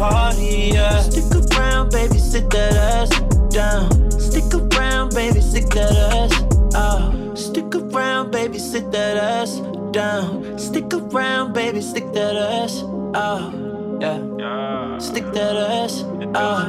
party, yeah. Stick around, baby, sit that ass down. Stick around, baby, sit that ass out. Stick around, baby, sit that ass down. Stick around, baby, stick that ass out. Yeah. yeah. Stick that ass out. Uh.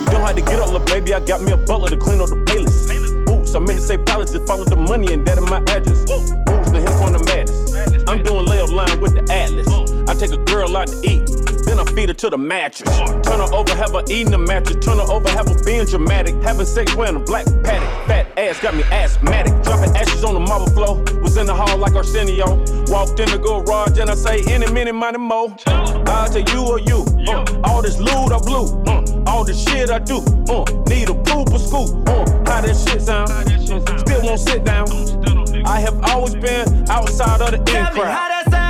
You don't have to get up, look, baby. I got me a butler to clean up the playlist. Boots, I'm here to say palace, just follow the money and that in my address. Boots, the hip on the madness. I'm doing layup line with the Atlas take a girl out to eat. Then I feed her to the mattress. Turn her over, have her eating the mattress. Turn her over, have her being dramatic. Having sex wearing a black paddock. Fat ass got me asthmatic. Dropping ashes on the marble floor. Was in the hall like Arsenio. Walked in the garage and I say, any minute, money mo. I'll tell you or you. Uh, all this loot I blew. Uh, all the shit I do. Uh, need a poop or scoop. Uh, how that shit sound? Still won't sit down. I have always been outside of the in crowd.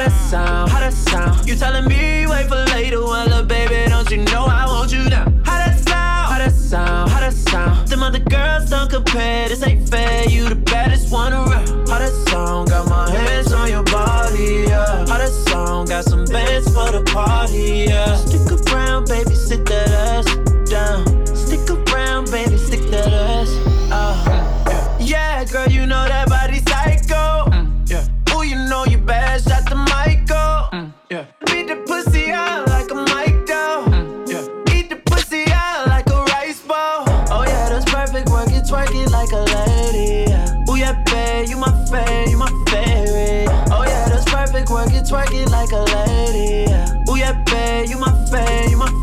How sound. How sound? You telling me wait for later? Well, look, baby, don't you know I want you now? How sound? How sound? How sound? Them other girls don't compare. This ain't fair. You the baddest one around. How sound? Got my hands on your body, yeah. How sound? Got some bands for the party, yeah. Stick around, baby, sit that ass twerk it like a lady. yeah. Ooh yeah, babe, you my fan, you my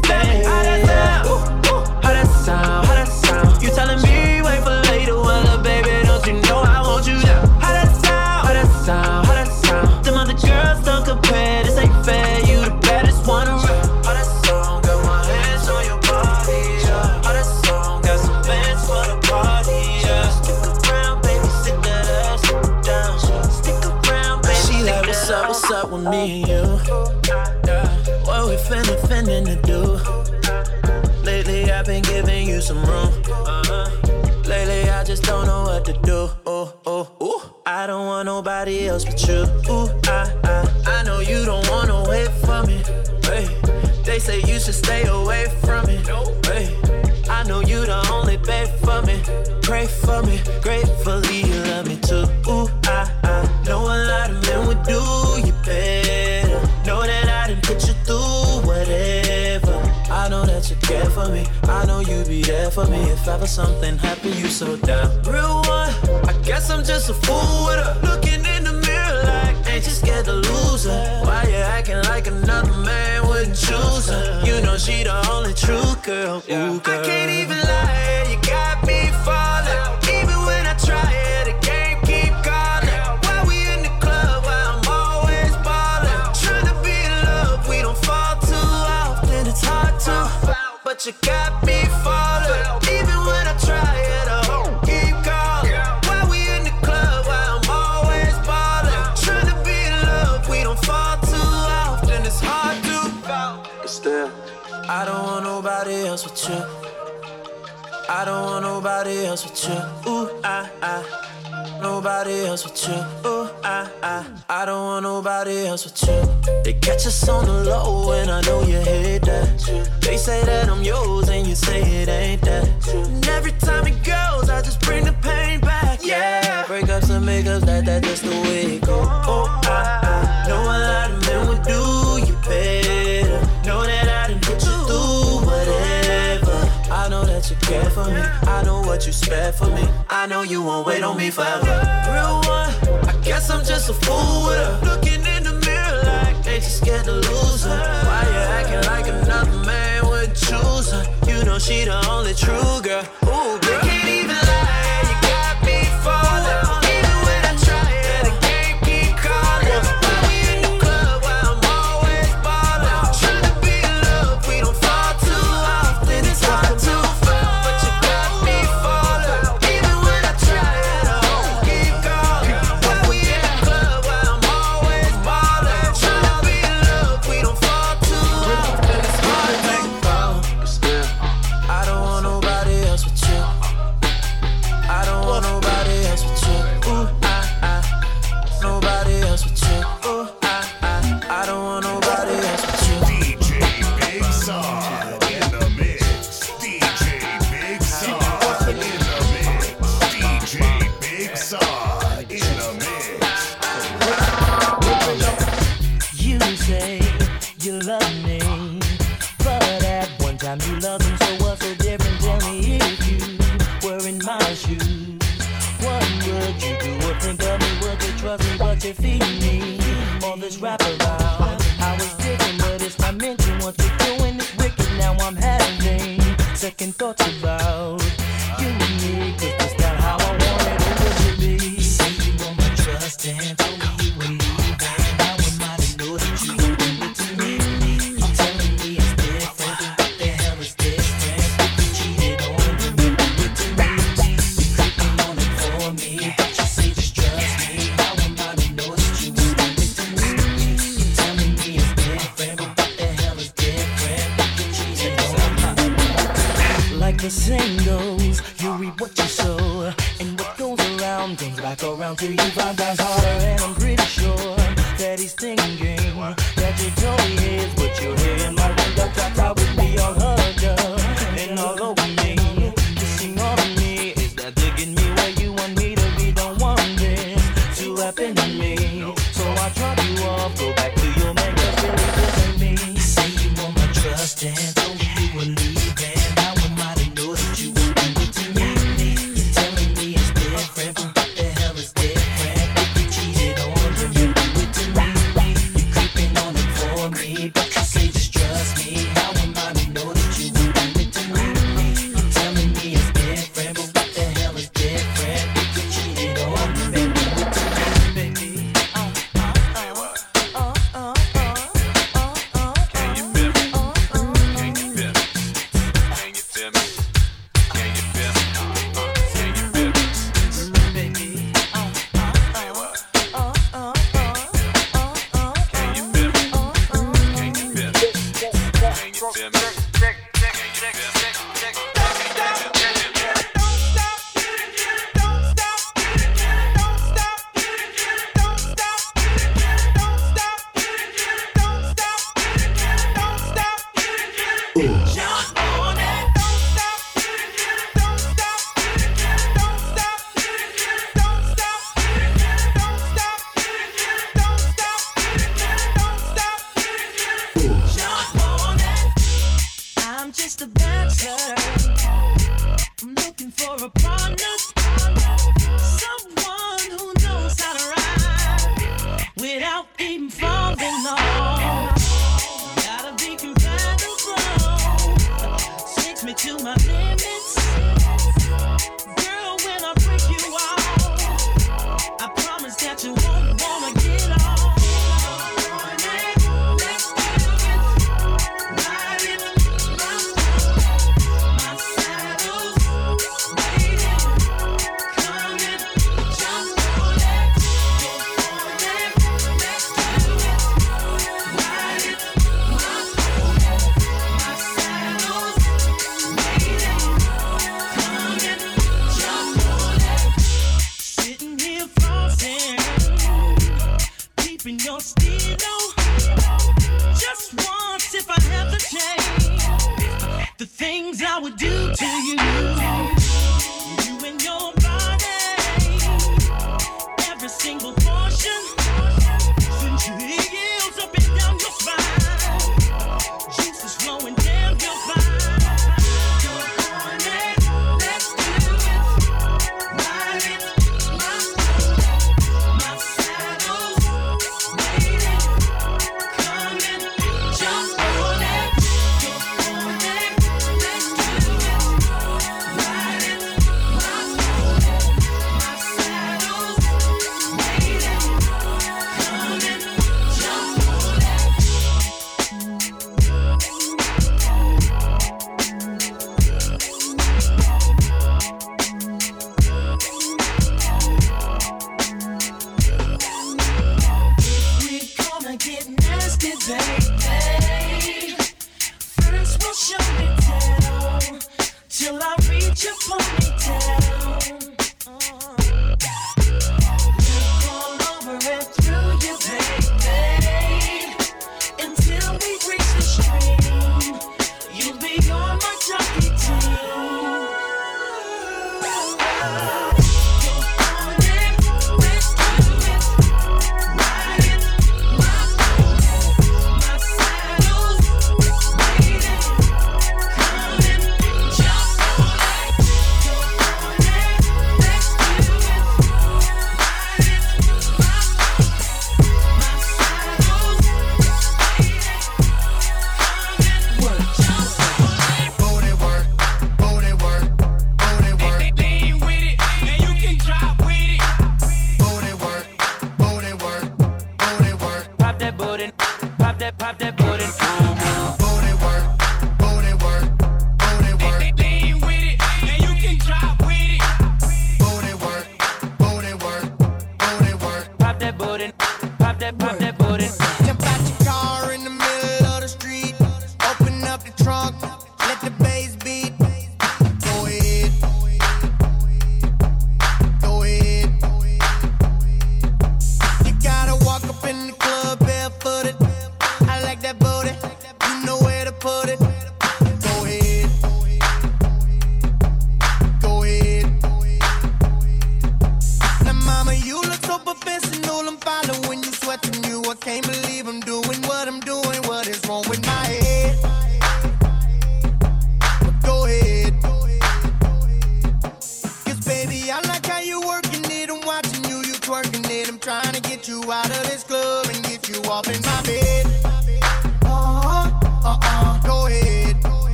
to do. Oh, oh, ooh. I don't want nobody else but you. Ooh, I, I, I know you don't wanna wait for me. Hey, they say you should stay away from me. Hey, I know you the only babe for me. Pray for me, gratefully for me. I know you be there for me. If ever something happened, you so down. Real one, I guess I'm just a fool with her. Looking in the mirror like, ain't you scared to lose her? Why you acting like another man wouldn't choose her? You know she the only true girl. Ooh, girl. I can't even lie, you got but you got me falling. Even when I try it, I keep calling. Why we in the club? Why I'm always ballin'? Tryna be in love, we don't fall too often. It's hard to, but still, I don't want nobody else but you. I don't want nobody else but you. Ooh, I, I. Nobody else but you. Ooh, I, I. I don't want nobody else but you. They catch us on the low, and I know you hate that. They say that I'm yours, and you say it ain't that. And every time it goes, I just bring the pain back. Yeah, breakups and makeups, that that just the way it goes. Oh, I, I know a lot of men would do you better. You care for me. I know what you spare for me. I know you won't wait on me forever. Real one, I guess I'm just a fool with her. Looking in the mirror like, ain't you scared to lose her? Why you acting like another man would choose her? You know she the only true girl. Ooh, girl.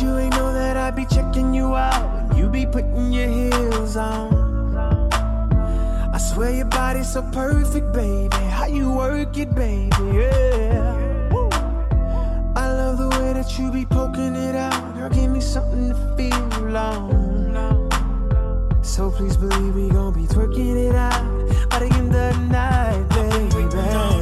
You ain't know that I be checking you out when you be putting your heels on. I swear your body's so perfect, baby. How you work it, baby, yeah. I love the way that you be poking it out. Girl, give me something to feel on. So please believe we gon' be twerking it out by the end of the night, baby.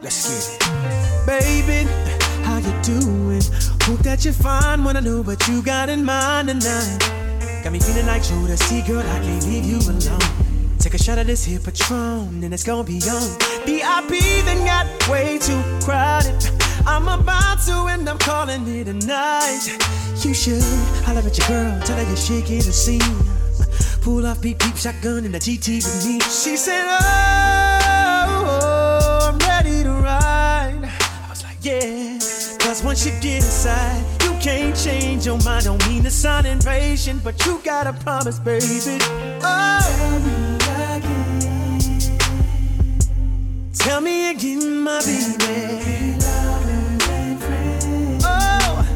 Let's get it. Baby, how you doing? Hope that you're fine. Wanna know what you got in mind tonight. Got me feeling like Joe see, girl, I can't leave you alone. Take a shot of this here Patron, and it's gonna be on. VIP then got way too crowded. I'm about to, and I'm calling it a night. You should holler at your girl, tell her you're shaking the scene. Pull off beep beep shotgun in the GT with me. She said, Oh, Yeah. Cause once you get inside, you can't change your mind. Don't mean to sound impatient, but you gotta promise, baby. Oh, Tell me again, my baby. Oh,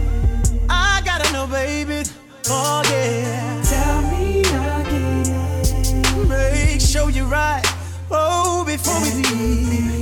I gotta know, baby. Oh, yeah. Tell me again. Make sure you're right. Oh, before we leave.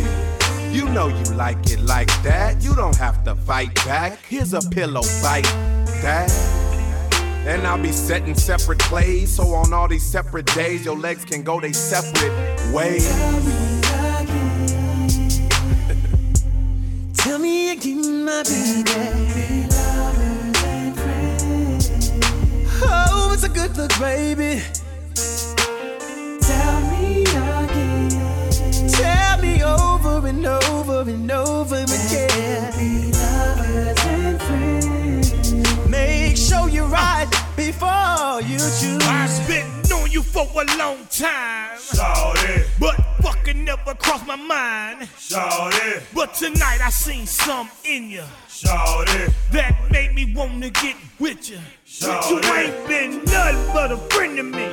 You know you like it like that. You don't have to fight back. Here's a pillow fight that. And I'll be setting separate plays. So on all these separate days, your legs can go they separate ways. Tell me again, my baby. Oh, it's a good look, baby. Me over and over and over again. Make sure you're right before you choose. I've been knowing you for a long time. Shawty. But fucking never crossed my mind. Shawty. But tonight I seen some in you. Shawty. That made me wanna get with you. Shawty. You ain't been nothing but a friend to me.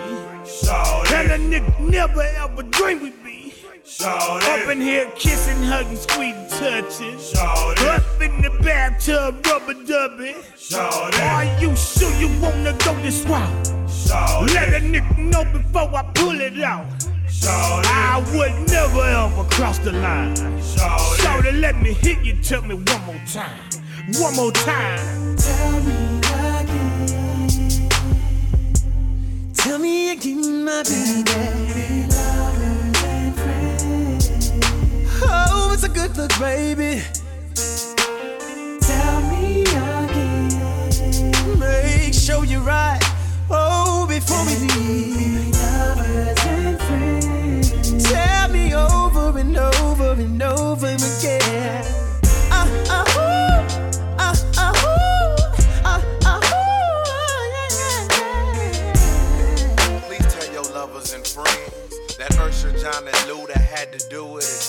Shawty. And a nigga never ever dreamed we'd be. Shawty. Up in here kissing, hugging, squeezing, touching. Shawty. Up in the bathtub, rubber dubbing. Shawty. Are you sure you wanna go this route? Shawty. Let a nigga know before I pull it out. Shawty. I would never ever cross the line. Shawty. Shawty, let me hit you. Tell me one more time. One more time. Tell me again. Tell me again, my baby. Oh, it's a good look, baby. Tell me again. Make sure you're right. Oh, before we leave. Tell me over and over and over again. Ah, ah, ooh. Ah, ah, ooh. Ah, ah, ooh. Please tell your lovers and friends that Usher, Jon, and Luda had to do it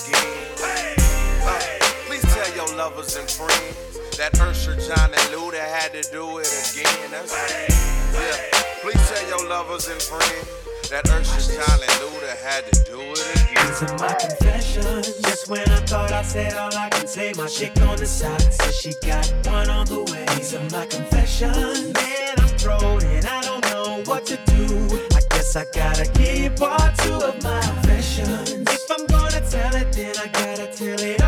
lovers and friends. That Usher, Jon, and that had to do it again. That's yeah. Please tell your lovers and friends that Usher, Jon, and that had to do it again. These are my confessions. Just when I thought I said all I can say, my chick on the side says she got one on the way. These are my confessions. Man, I'm thrown and I don't know what to do. I guess I gotta give part two of my confessions. If I'm gonna tell it, then I gotta tell it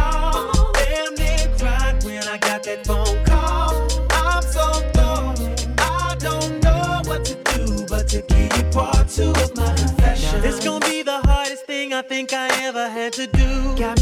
think I ever had to do. Got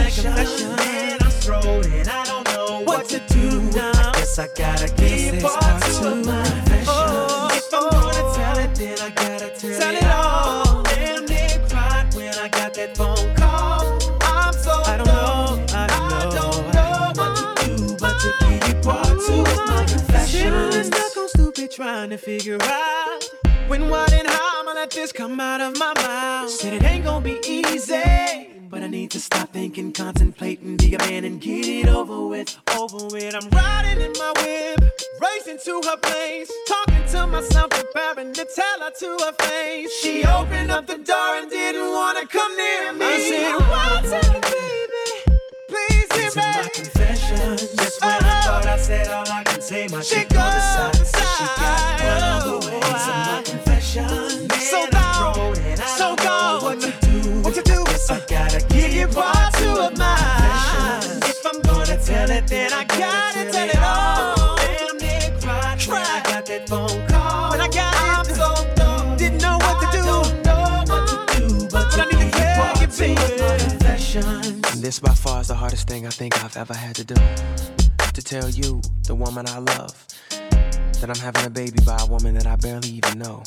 confessions. Man, I'm thrown and I don't know what to do now. I guess I gotta give this part to my confession. Oh, if I'm gonna tell it, then I gotta tell, tell it all. Damn, they cried when I got that phone call. I'm so I don't know, I don't know, I don't know what to do, but to give you part two of my confession. Feeling stuck on stupid, trying to figure out when, what, and how I'ma let this come out of my mouth. Said it ain't gonna be easy. But I need to stop thinking, contemplating, be a man and get it over with, over with. I'm riding in my whip, racing to her place, talking to myself, preparing to tell her to her face. She opened up the door and didn't wanna come near me. I said, What's it, baby? Please hear me. my confession. Just when I uh-huh. thought I said all I can say, my chick on the side she got one on the way. These my confessions. This by far is the hardest thing I think I've ever had to do. To tell you, the woman I love, that I'm having a baby by a woman that I barely even know.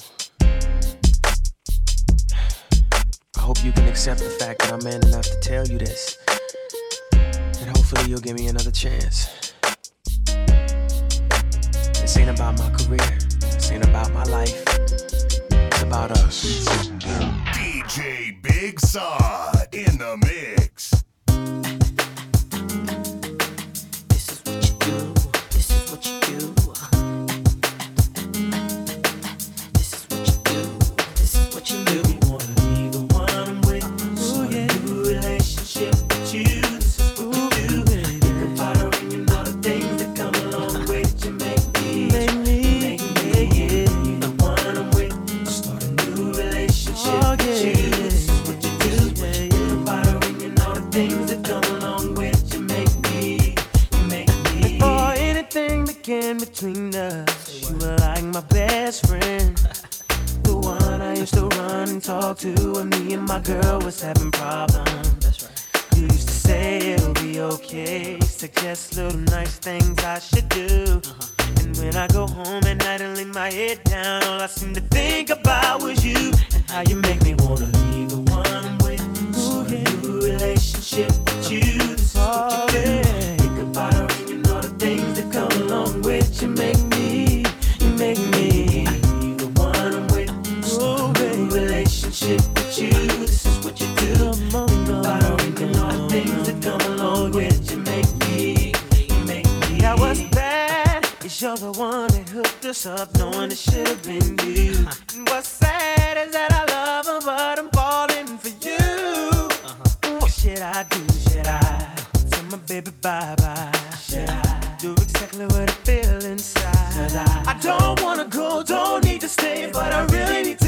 I hope you can accept the fact that I'm man enough to tell you this. And hopefully you'll give me another chance. This ain't about my career. This ain't about my life. It's about us. DJ Big SaaD in the mix. Between us, you were like my best friend. The one I used to run and talk to when me and my girl was having problems. That's right. You used to say it'll be okay. Suggest little nice things I should do. Uh-huh. And when I go home at night and lay my head down, all I seem to think about was you and how you make me wanna be the one I'm with. A new relationship with you. This is what you do. Relationship with you. This is what you do. Think about her and you know the things that come along with you. Make me, you make me. Now what's bad is you're the one that hooked us up, knowing it should have been you. And what's sad is that I love her, but I'm falling for you. Uh-huh. What should I do? Should I tell my baby bye bye? Should I do exactly what I feel inside? I? I don't wanna go, don't need to stay, but I really need to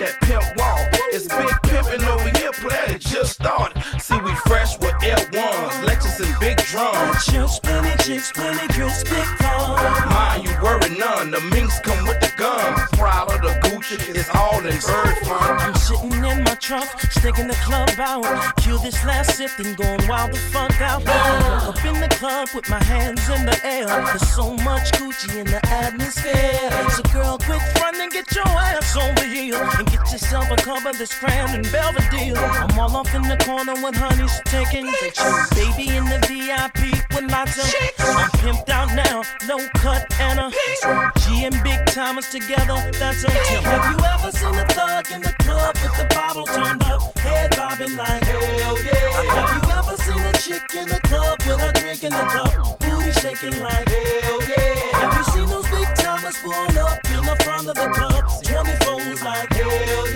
that pimp wall. It's big pimping over here, planet just started. See, we fresh with air ones, Lexus and big drums. Chills, plenty, chicks, plenty, girls, big guns. Mind you, worry none. The minks come with the guns. Proud of the Gucci, it's all in bird trunk, the club out. Cue this last sip, then going wild the funk out. Up in the club with my hands in the air. There's so much Gucci in the atmosphere. So girl, quit and get your ass over here and get yourself a of this crown and Belvedere. I'm all off in the corner with honeys taking. Baby in the VIP with lots of. I'm pimped out now, no cut and a And big timers together. That's a tip. Have you ever seen a thug in the club with the bottle turned up, head bobbing like hell yeah? Have you ever seen a chick in the club with a drink in the cup, booty shaking like hell yeah? Have you seen those big timers pull up in the front of the club, 24s like hell yeah?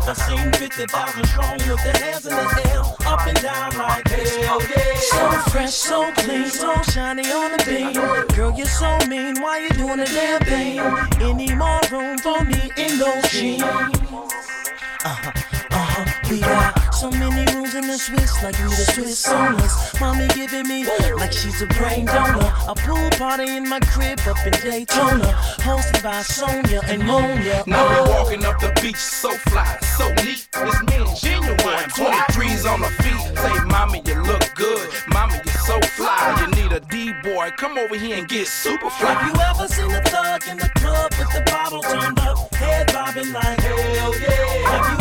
Have you ever seen 50,000 strong with their hands in the air, up and down like hell yeah? So fresh, so clean, so shiny on the beam. Girl, you're so mean, why you doing the damn thing? Any more room for me in those jeans? Uh-huh, uh-huh. We got so many rooms in the Swiss, like we the Swiss owners. Mommy giving me like she's a brain donor. A pool party in my crib up in Daytona, hosted by Sonia and Monia. Now we oh. walking up the beach, so fly, so neat. It's me and Ginuwine. 23s on the feet. Say, mommy, you look good. Mommy, you're so fly. You need a D boy. Come over here and get super fly. Have you ever seen a thug in the club with the bottle turned up, head bobbing like hell yeah?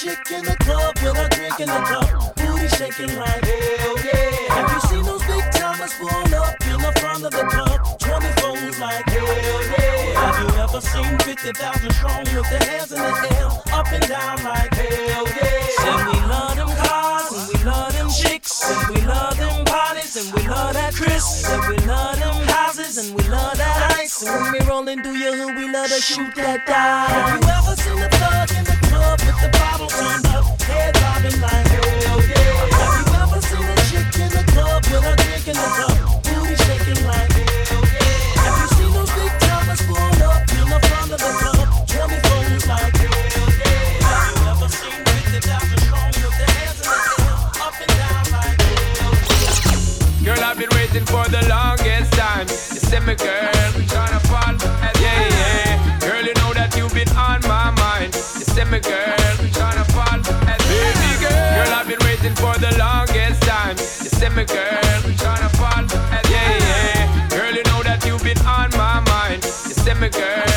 Chick in the club with a drink in the cup, booty shaking like hell yeah? Have you seen those big timers pull up in the front of the club, 20 phones like hell yeah? Have you ever seen 50,000 strong with their hands in the air, up and down like hell yeah? Say we love them cars and we love them chicks and we love them parties and we love that Chris and we love them houses and we love that ice and when we rollin' through your hood we love to shoot that dice. Have you ever seen a with a drink in the cup, booty shaking like? Have you seen those big timers pull up in the front of the club, 24s like hell yeah? Have you ever seen 50,000 strong with their hands in the air, up and down like? Girl, I've been waiting for the longest time. You me, girl. Yeah, yeah. Girl, you know that you've been on my mind. You me, girl. Baby girl, girl, I've been waiting for the longest time. You me, girl, me, girl,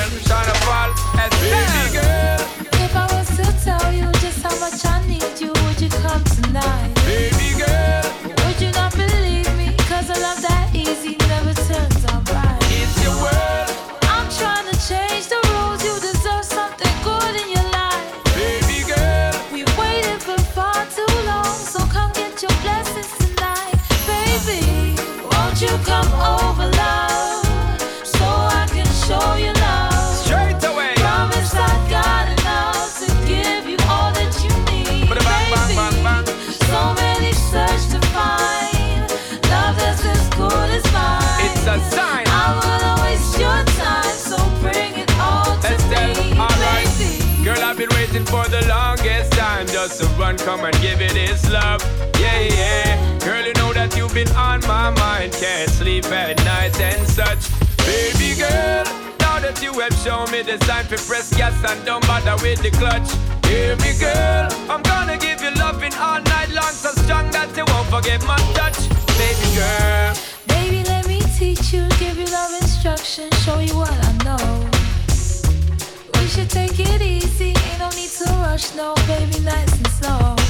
just come and give it this love. Yeah, yeah. Girl, you know that you've been on my mind. Can't sleep at night and such. Baby girl, now that you have shown me the sign for press gas and don't bother with the clutch. Hear me, girl. I'm gonna give you loving all night long, so strong that you won't forget my touch. Baby girl. Baby, let me teach you, give you love instruction, show you what I know. We should take it easy, rush, no, baby, nice and slow.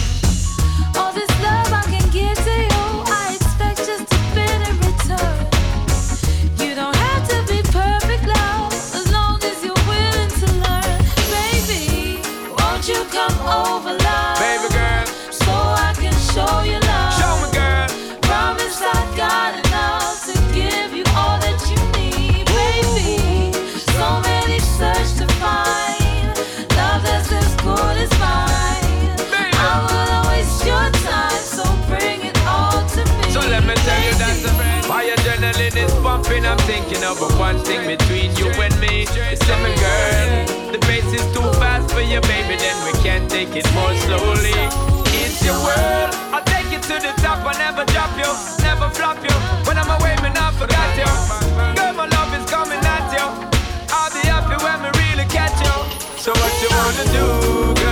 I'm one thing between you and me. It's me, girl. The pace is too fast for you, baby. Then we can't take it more slowly. It's your world. I'll take you to the top. I never drop you, never flop you. When I'm away, man, I forgot you. Girl, my love is coming at you. I'll be happy when we really catch you. So what you wanna do,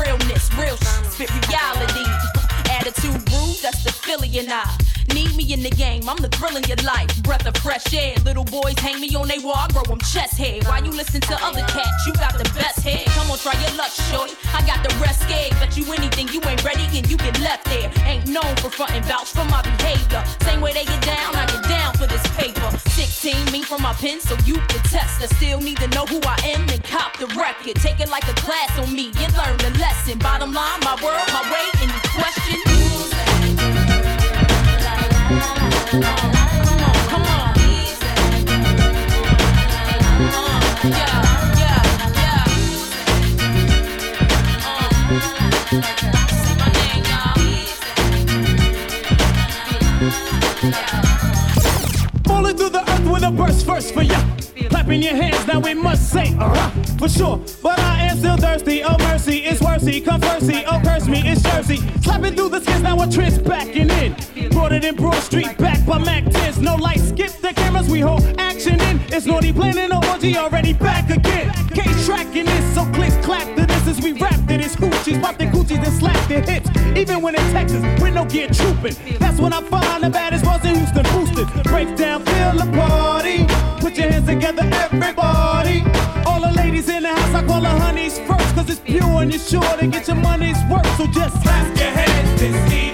Realness, real spit reality. Attitude rude, that's the Philly and I. Need me in the game, I'm the thrill in your life. Breath of fresh air. Little boys hang me on they wall, I grow them chest hair. Why you listen to other cats? You got the best head. Come on, try your luck, shorty. I got the rest scared. Bet you anything, you ain't ready and you get left there. Ain't known for frontin' vouch for my behavior. Same way they get down, I get down for this paper. 16, me from my pen, so you can test. I still need to know who I am and cop the record. Take it like a class on me and learn the lesson. Bottom line, my world, my way, any question? Come on, burst first for ya. Clapping your hands, now we must say, uh for sure. But I am still thirsty. Oh mercy, it's worthy. Come mercy, oh curse me, it's Jersey. Slapping through the skins, now a trend's backing in. Brought it in Broad Street, back by Mac 10s. No lights, skip the cameras, we hold action in. It's naughty planning, no orgy, already back again. Case tracking this, so click clap to this as we rap to this. Hoochies, pop their coochies and slap their hits. Even when in Texas, with no gear trooping. That's when I find the baddest ones in Houston boosted. Break down, feel the party. Put your hands together, everybody. All the ladies in the house, I call the honeys first, cause it's pure and you're sure to get your money's worth. So just clap your hands this evening.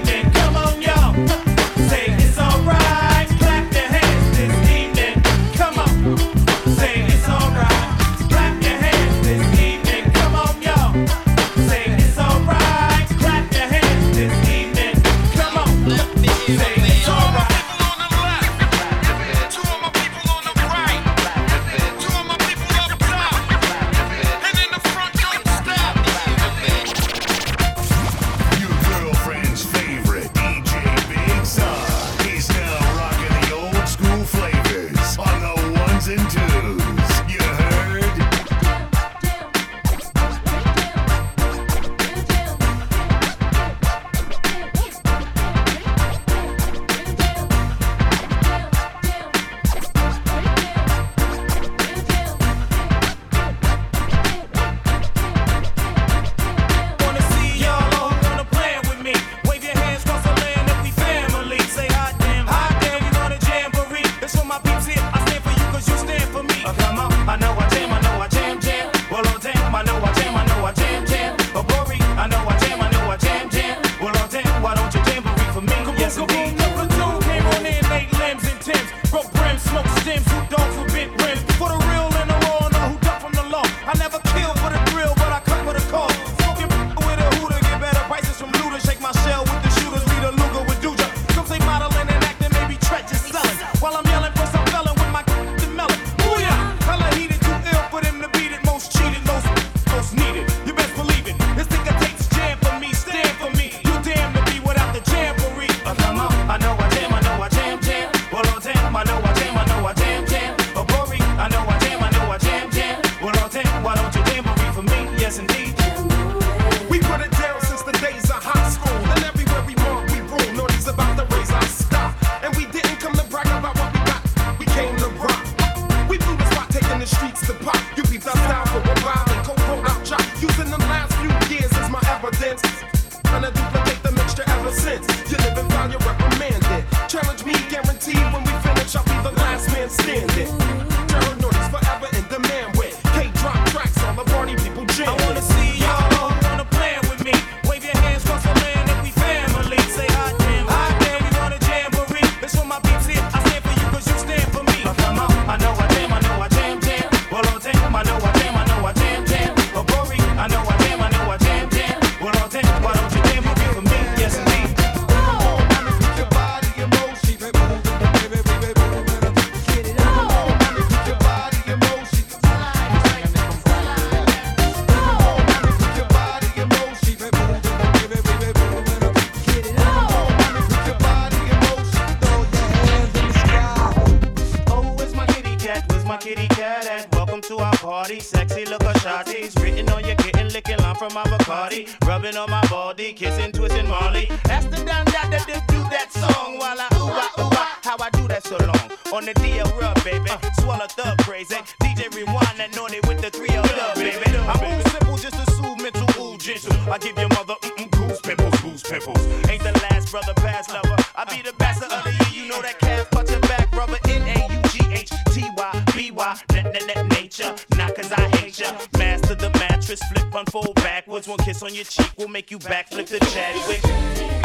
to the mattress, flip, unfold backwards. One kiss on your cheek will make you backflip the Chadwick.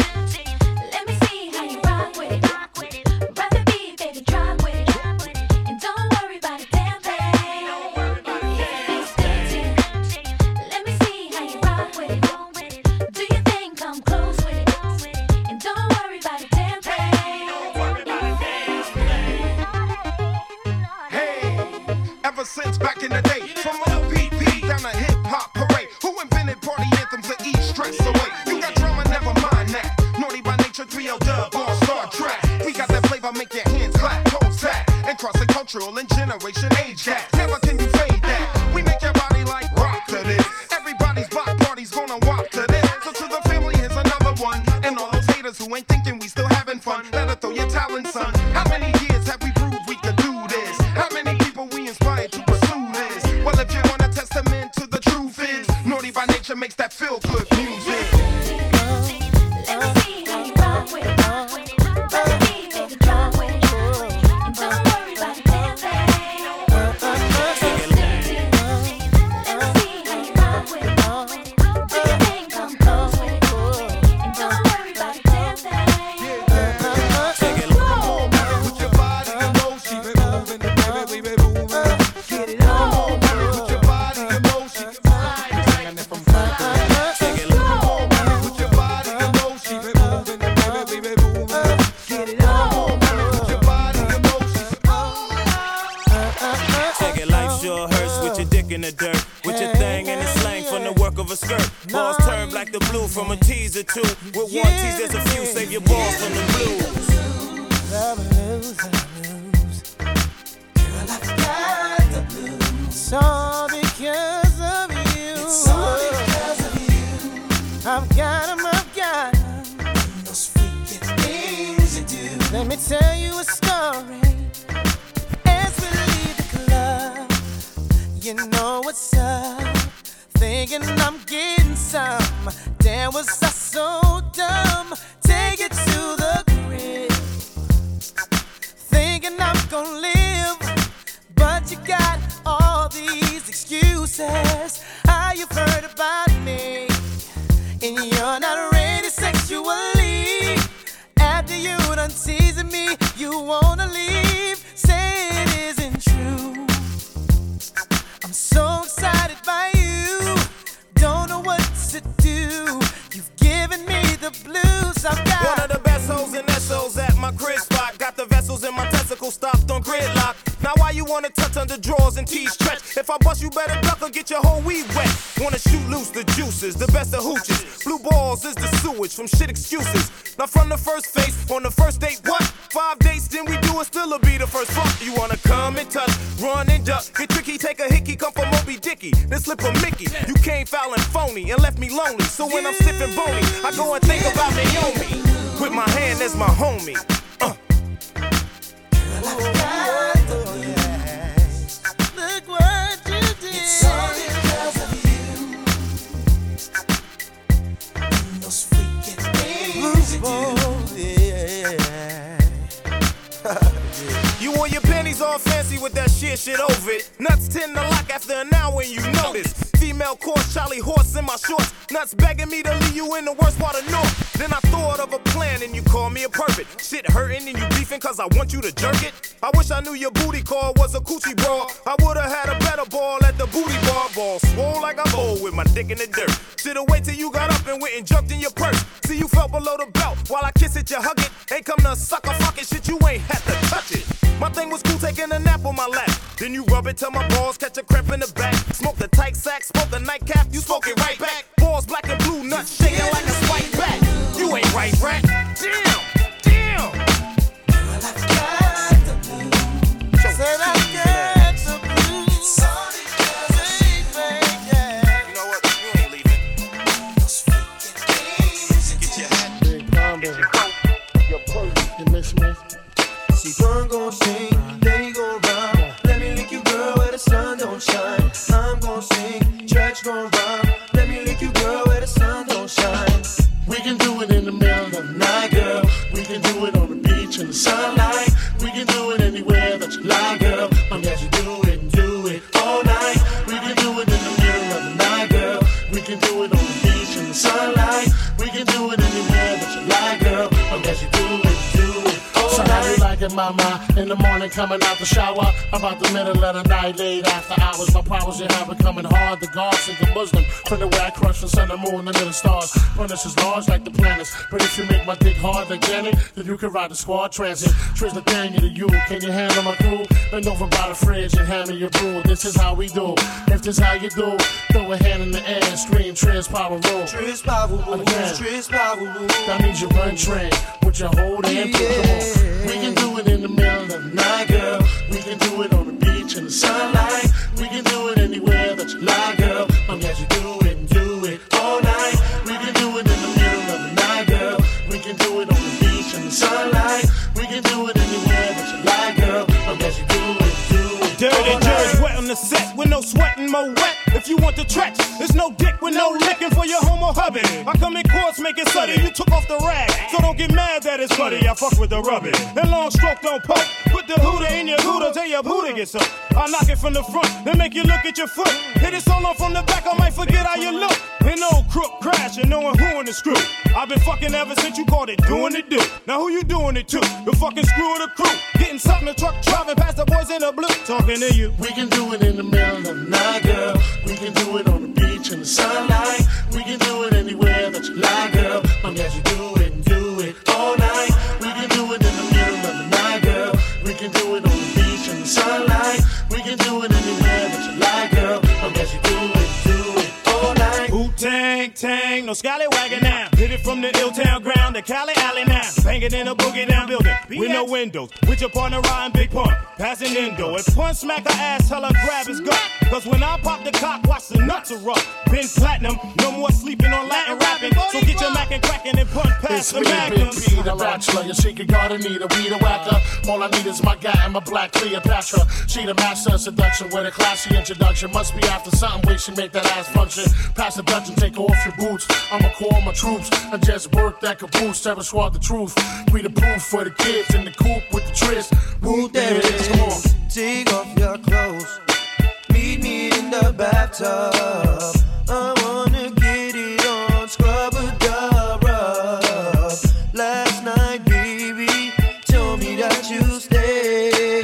Night, late after hours. My powers you have becoming hard. The gods and the Muslim. From the way I crush the sun, the moon, under the stars. Furnace is large like the planets. But if you make my dick hard like Janet, then you can ride the squad transit. Trish the thing to you. Can you handle my crew? Bend over by the fridge and hand me your brew. This is how we do. If this how you do, throw a hand in the air and scream Trish Power Rule. Trish Power Rule, Again. Trish Power Rule. That means you run train with your whole damn crew. We can do it in the middle of the night, girl. We can do it on the beach in the sunlight. We can do it anywhere that you like, girl. I'm glad you do it and do it all night. We can do it in the middle of the night, girl. We can do it on the beach in the sunlight. We can do it anywhere that you like, girl. I'm glad you do it, do it. Dirty all night. wet on the set with no sweating, more wet. If you want the stretch, no dick with no licking for your homo hubby. I come in courts making suddy, you took off the rag. So don't get mad that it's funny, I fuck with the rubber. And long stroke don't poke. Put the hooter in your hooter till your booty gets up. I knock it from the front, then make you look at your foot. Hit it so long from the back, I might forget how you look. An old crook crash and knowing who in the screw. I've been fucking ever since you called it doing it do. Now who you doing it to? The fucking screw of the crew. Getting something in the truck, driving past the boys in the blue. Talking to you. We can do it in the middle of the night, girl. We can do it on the beach in the sunlight. We can do it anywhere that you like, girl. I'm glad you do it and do it all night. We can do it in the middle of the night, girl. We can do it on the beach in the sunlight. We can do it anywhere that you like, girl. I'm glad you do it, do it all night. Wu Tang Tang, no scallywagging now. Hit it from the ill town ground to Cali Alley now. Bang it in a boogie down building with no windows. With your partner riding big pun, passing endo. If pun smack her ass, tell her grab his gut. Cause when I pop the cock, watch the nuts erupt. Been platinum, no more sleeping on Latin rapping. So get your mac and cracking and pun past It's the me, magnum. Big P, the bachelor. Your secret garden need a weed a whacker. All I need is my guy and my black Cleopatra. She the master of seduction with a classy introduction. Must be after something way she make that ass function. Pass the Dutch and take off your boots. I'ma call my troops and just work that caboose. Ever swat the truth. We the proof for the kids in the coop with the tryst. Woo, there it is. Come on. Take off your clothes. Meet me in the bathtub. I wanna get it on. Scrub a dub rub. Last night, baby, told me that you stay.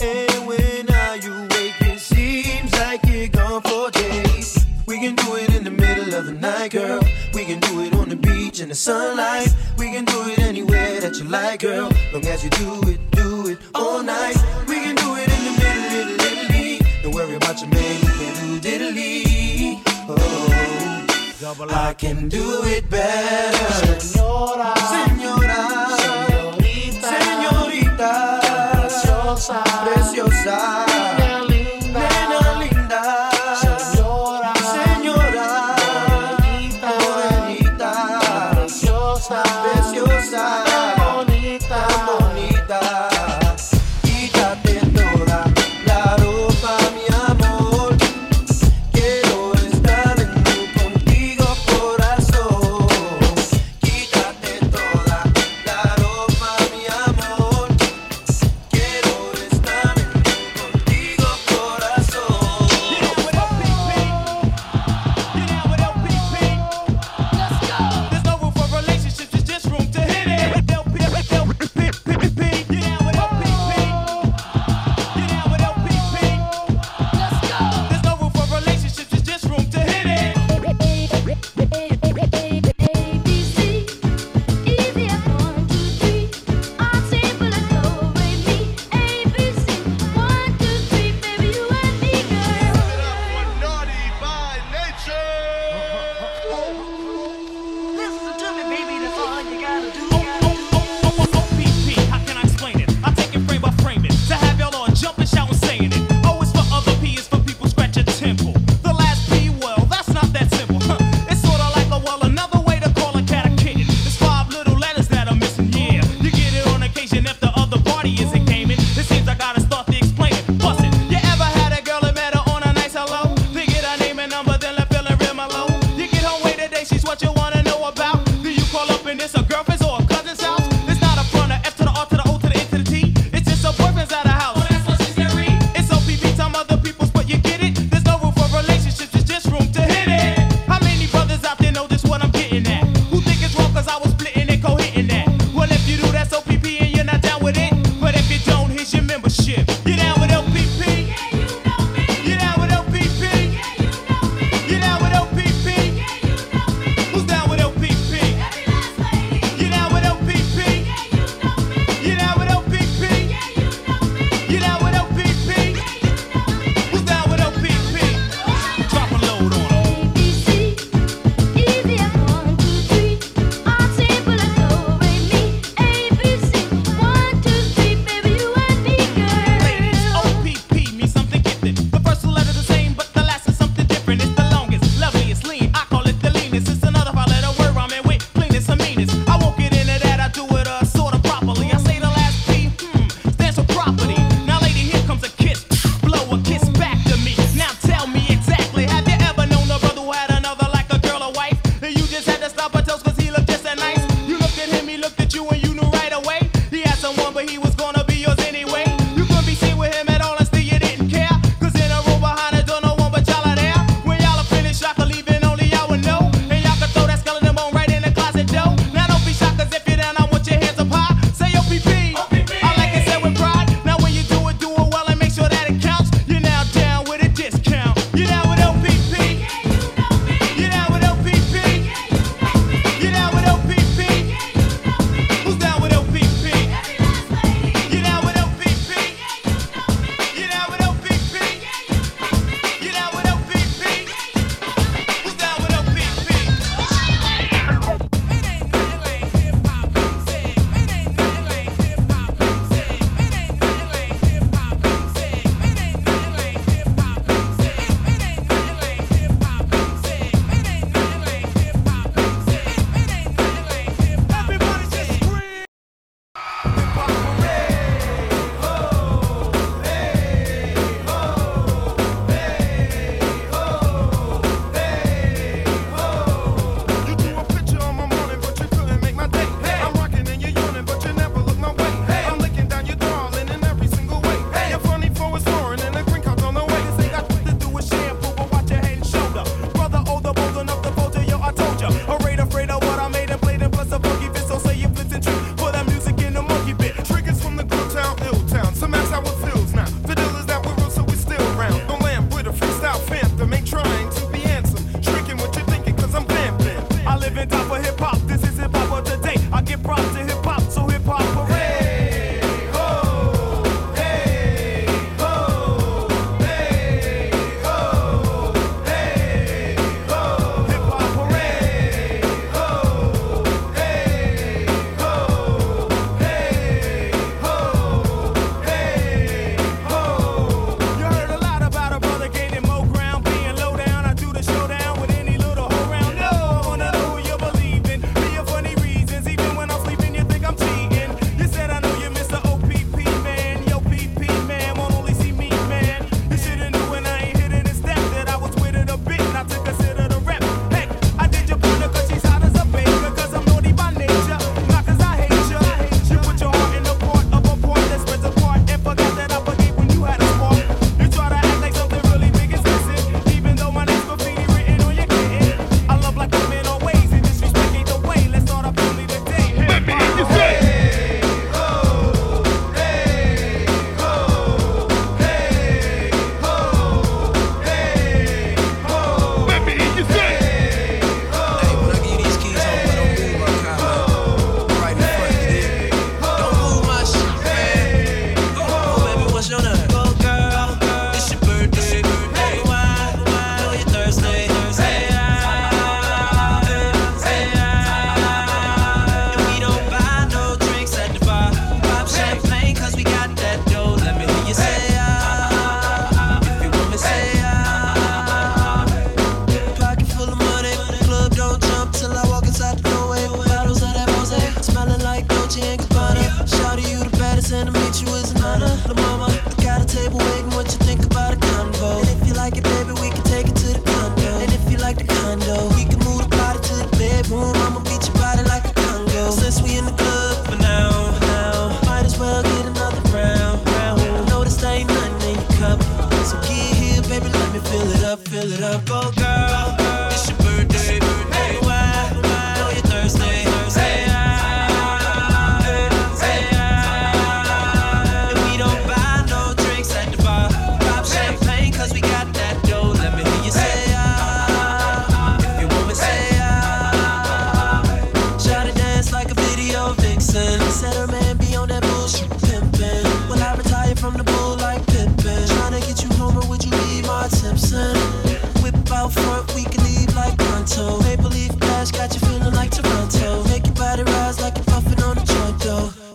And when are you wake? It seems like you're gone for days. We can do it in the middle of the night, girl. We can do it on the beach in the sunlight. We can do it anywhere that you like, girl. Long as you do it, do it all night. We can do it in the middle, little, little. Don't worry about your man, you can do diddly. Oh, I can do it better. Senora, Senora, Señorita, Preciosa, Preciosa.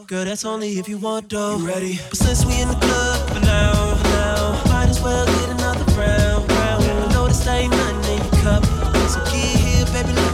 Girl, that's only if you want dough. You ready? But since we in the club for now, for now, might as well get another round. round. I know this ain't nothing in your cup, so keep here, baby.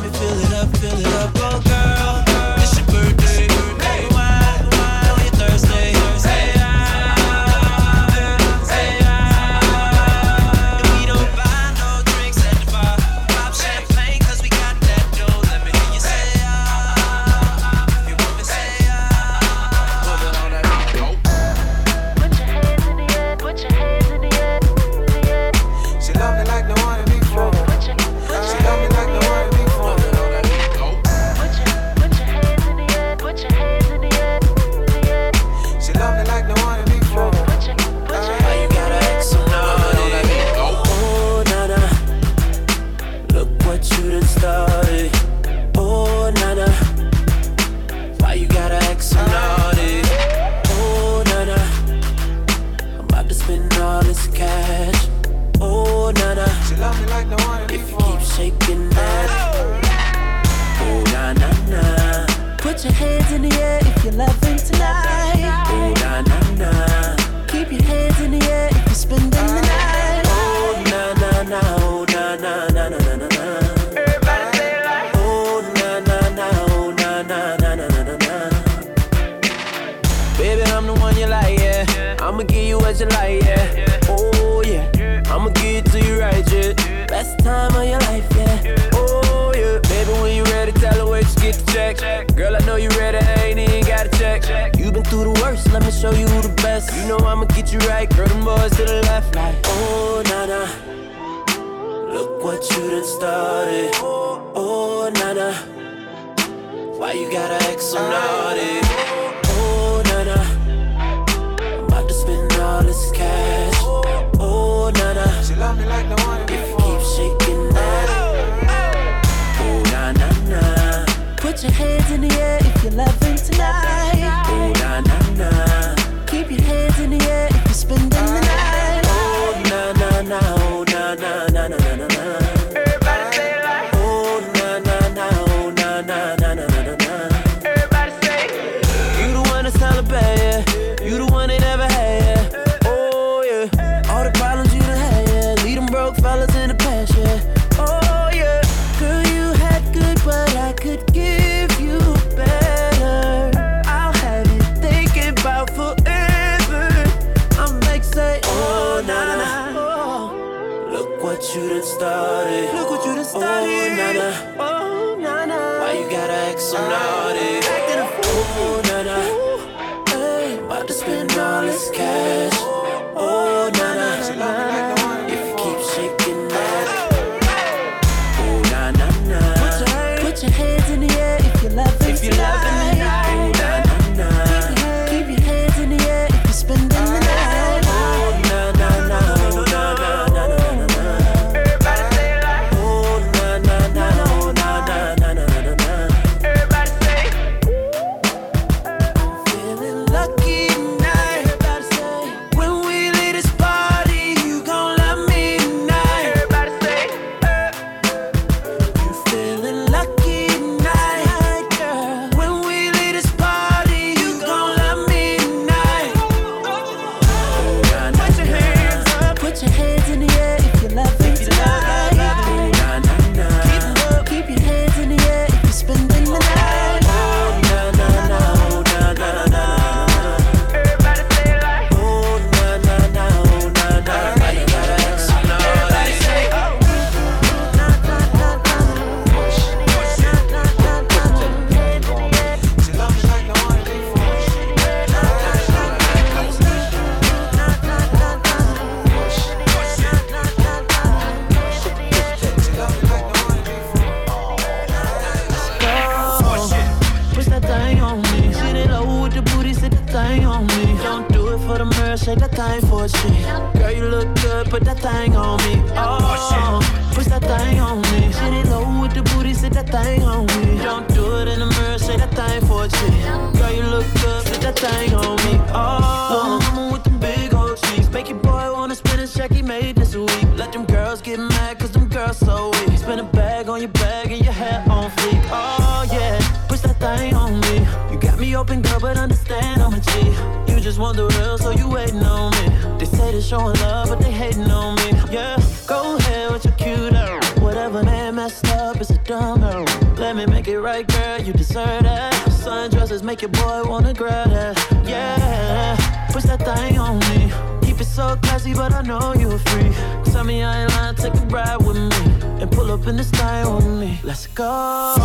That. Sundresses make your boy wanna grab that. Yeah, push that thing on me. Keep it so classy, but I know you're free. Tell me I ain't lying, take a ride with me. And pull up in this thing on me. Let's go.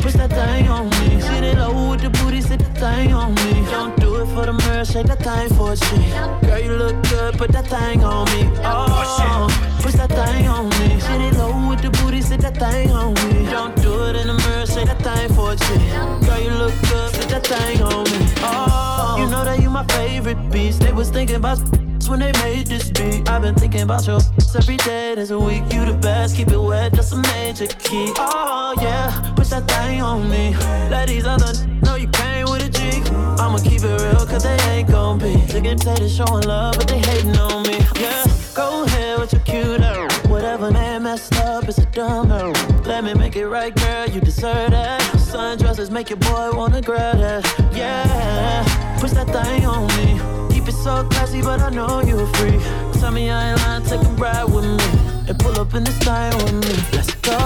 Push that thing on me. Sit it low with the booty, sit the thing on me. Don't do it for the mirror, shake that thing for a. Girl, you look good, put that thing on me. Oh, push that thing on me. Sit it low with the booty, sit that thing on me. Don't do it in the mirror, shake that thing for G. Girl, you look good, put that thing on me. Oh, you know that you my favorite beast. They was thinking about when they made this beat. I've been thinking about your every day. There's a week, you the best. Keep it wet, that's a major key. Oh yeah, push that thing on me. These other know you came with a G. I'ma keep it real, cause they ain't gon' be. They can say they showing love, but they hating on me. With cute arrow. Whatever man messed up, it's a dumb arrow. Let me make it right, girl, you deserve that. Sundresses make your boy wanna grab that. Yeah, push that thing on me. Keep it so classy, but I know you're free. Tell me I ain't lying, take a ride with me. And pull up in the thing with me. Let's go.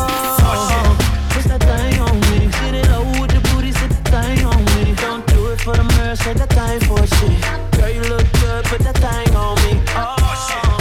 Push that thing on me. Sit it low with the booty, sit the thing on me. Don't do it for the mirror, shake that thing for shit. Girl, you look good, put that thing on me. Oh, push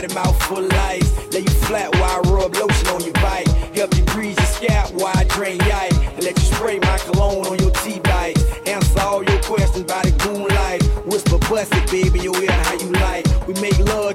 body mouth full of ice. Lay you flat while I rub lotion on your bite. Help you grease your scalp while I drain yike. And let you spray my cologne on your teeth bites. Answer all your questions by the goon light. Whisper pussy, baby, your ear how you like. We make love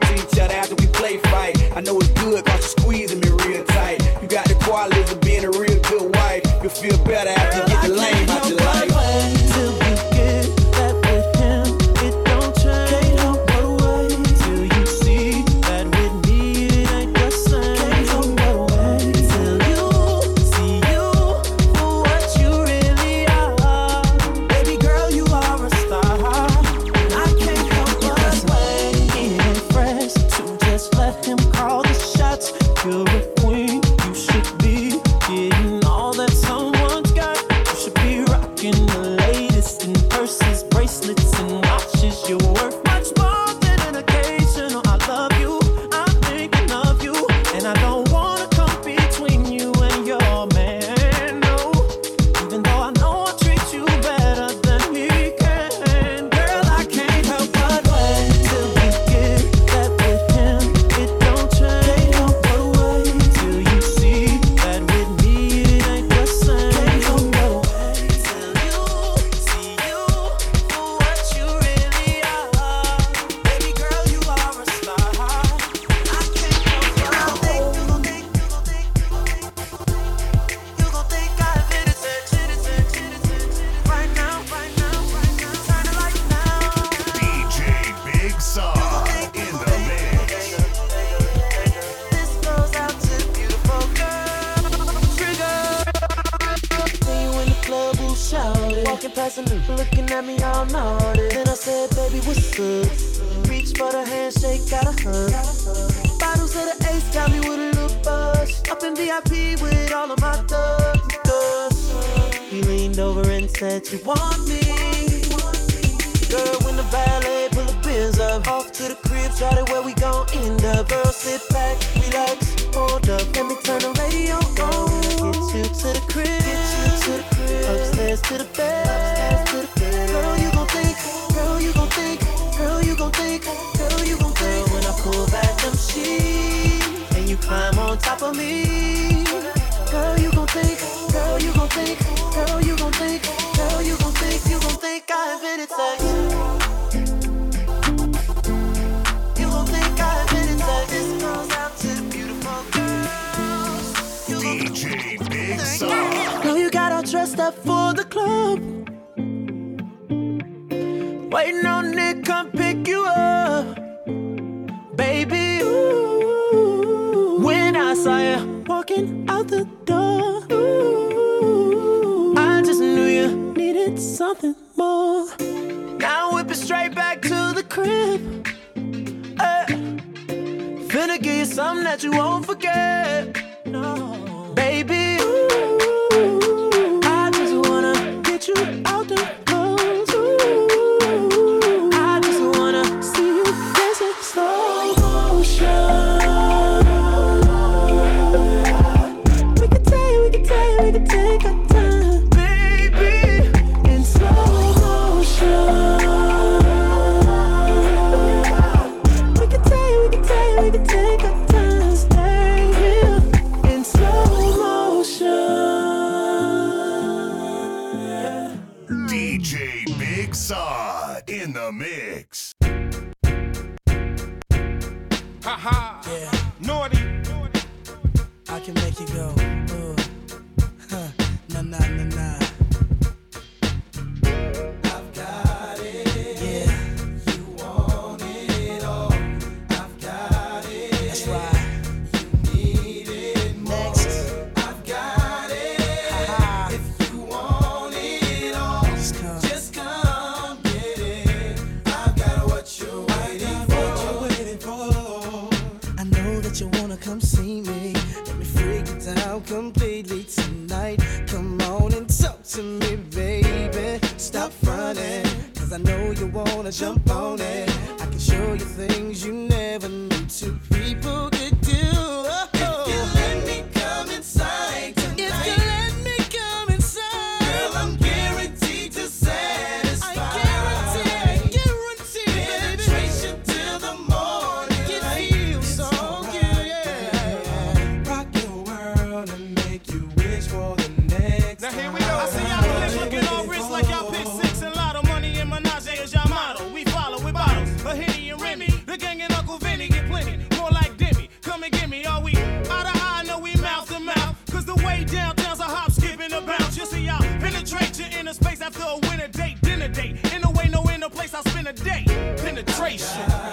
nation.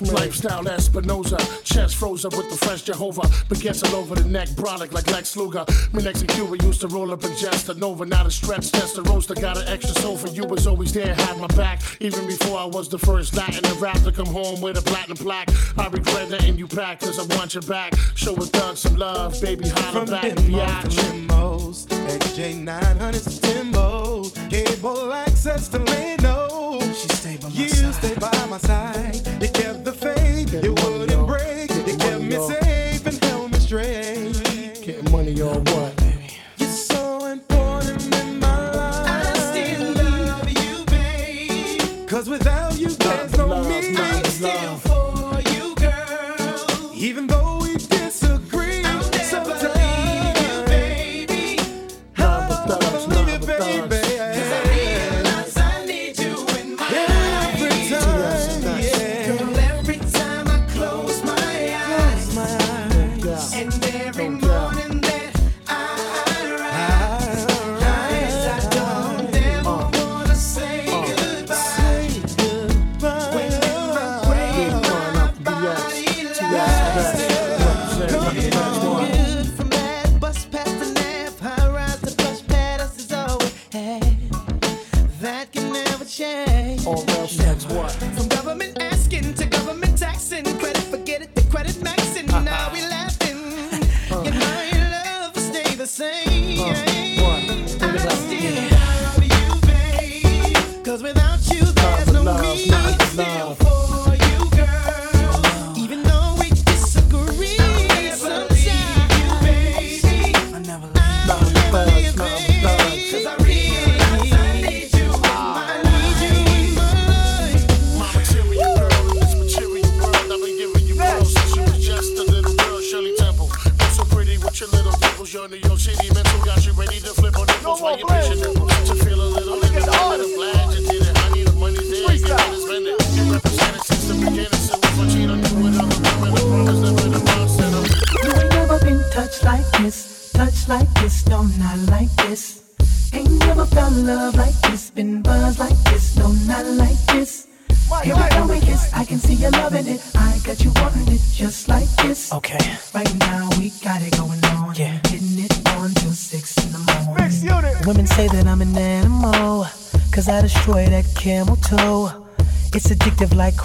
best man. Lifestyle that Chest froze up with the fresh Jehovah. But gets it over the neck, brolic like Lex Luger. Me next to Cuba used to roll up and jest. And over, not a stretch test. The roaster got an extra soul for you. Was always there, had my back. Even before I was the first Latin to rap to come home with a platinum plaque. I regret letting you pack, cause I want your back. Show a thug some love, baby, holla back. From Limos, XJ900 Timbo, cable access to Leno. She stayed by my you side. stay by my side.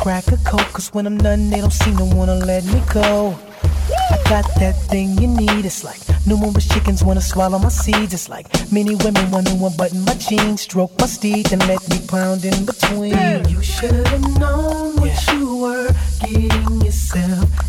crack a coke, cause when I'm done, they don't seem to wanna let me go. I got that thing you need. It's like numerous chickens wanna swallow my seeds. It's like many women wanna unbutton my jeans, stroke my steed, and let me pound in between. You should've known what you were getting yourself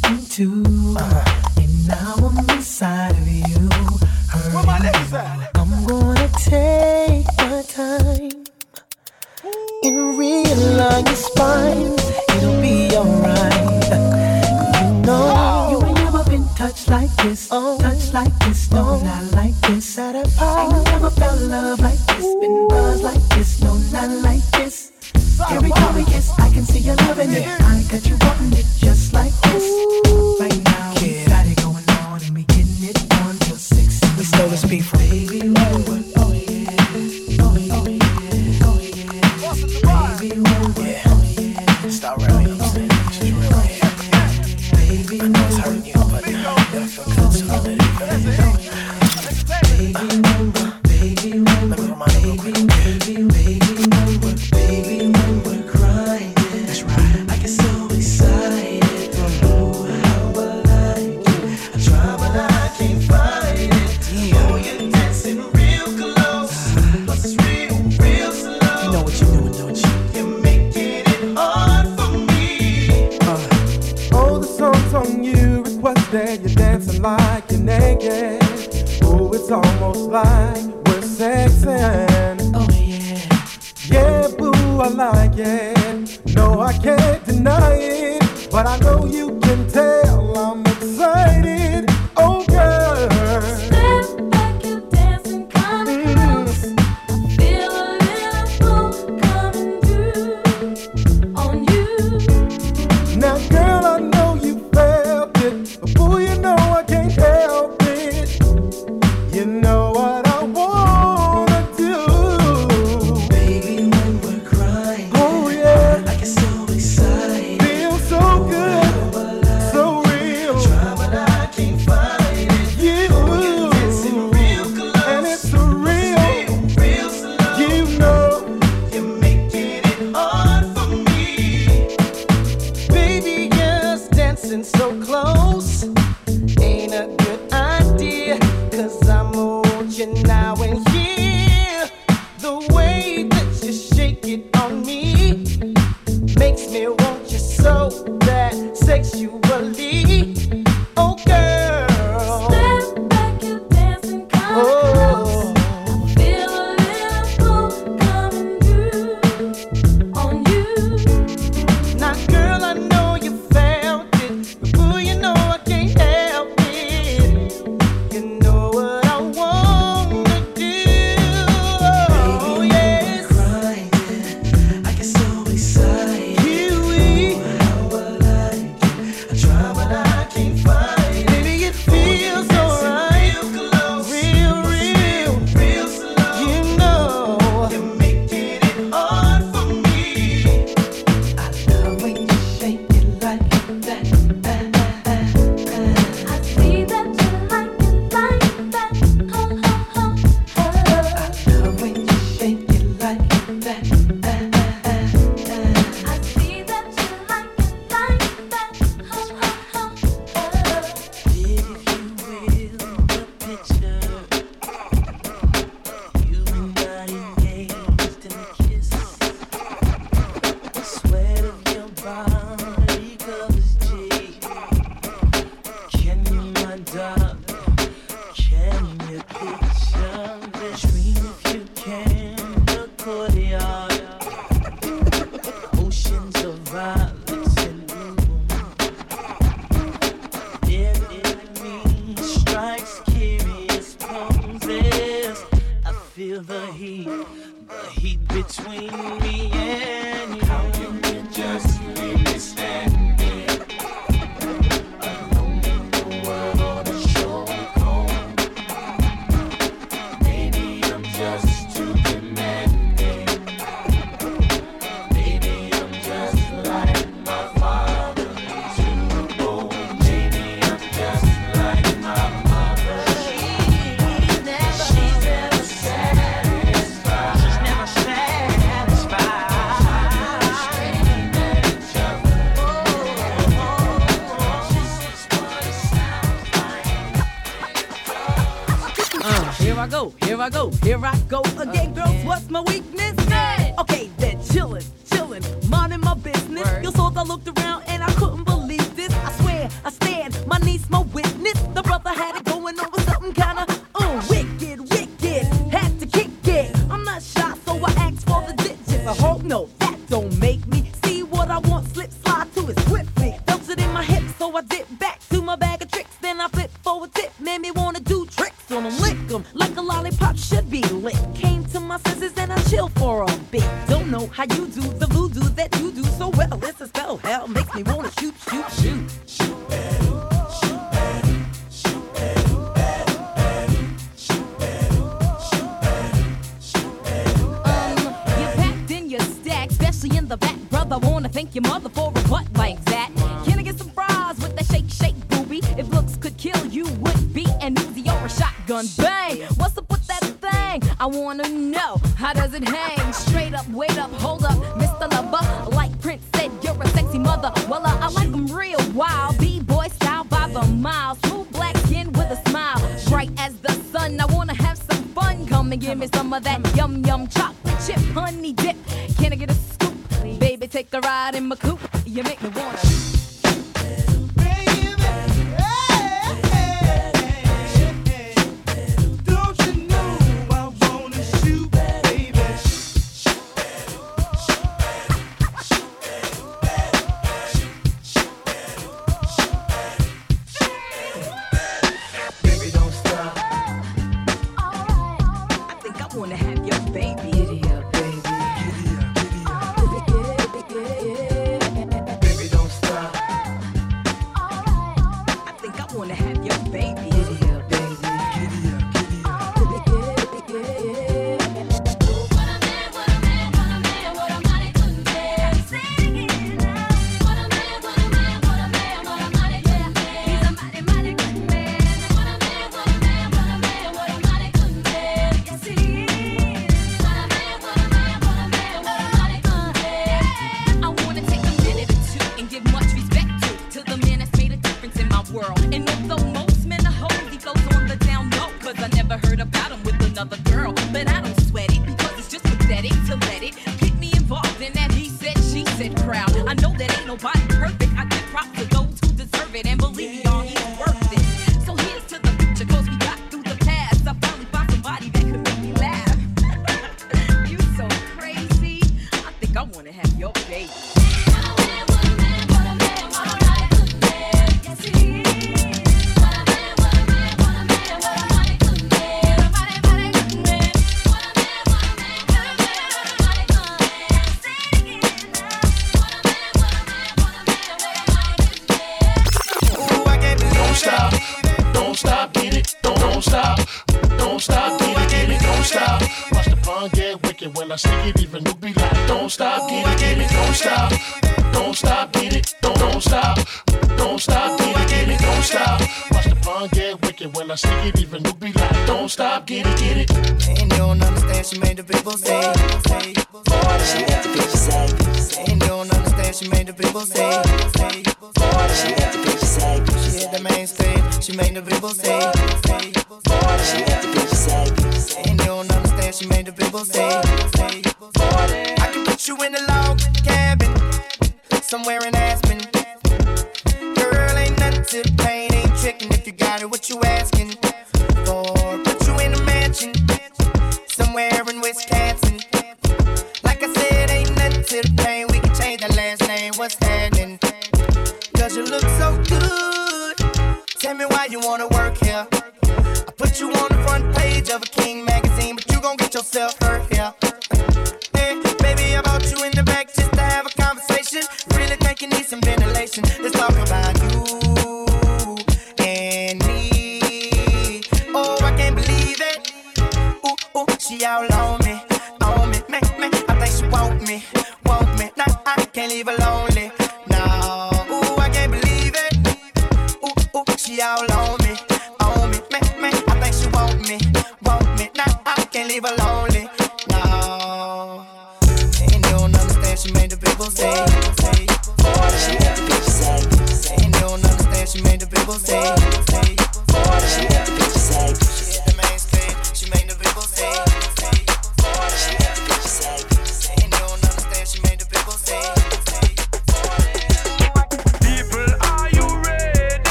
take a ride in my coupe. You make me wanna.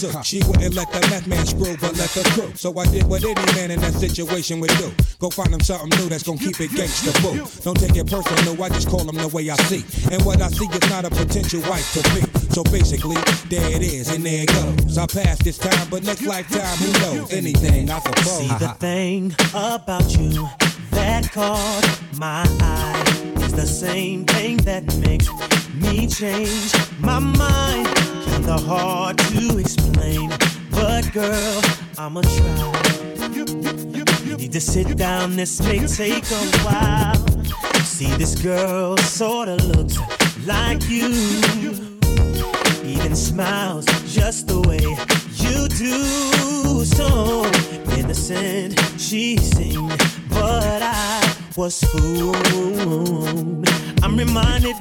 shook. She wouldn't let the left man screw, but let the crew. So I did what any man in that situation would do. Go find him something new that's gonna keep it gangsta boo. Don't take it personal, I just call him the way I see. And what I see is not a potential wife to be. So basically, there it is, and there it goes. I passed this time, but next lifetime, who knows? Anything, I suppose. See the thing about you that caught my eye is the same thing that makes me change my mind kinda hard to explain. But girl, I'ma try. You need to sit down, this may take a while. See, this girl sorta looks like you. Even smiles just the way you do. So innocent, she seemed, but I was fooled. I'm reminded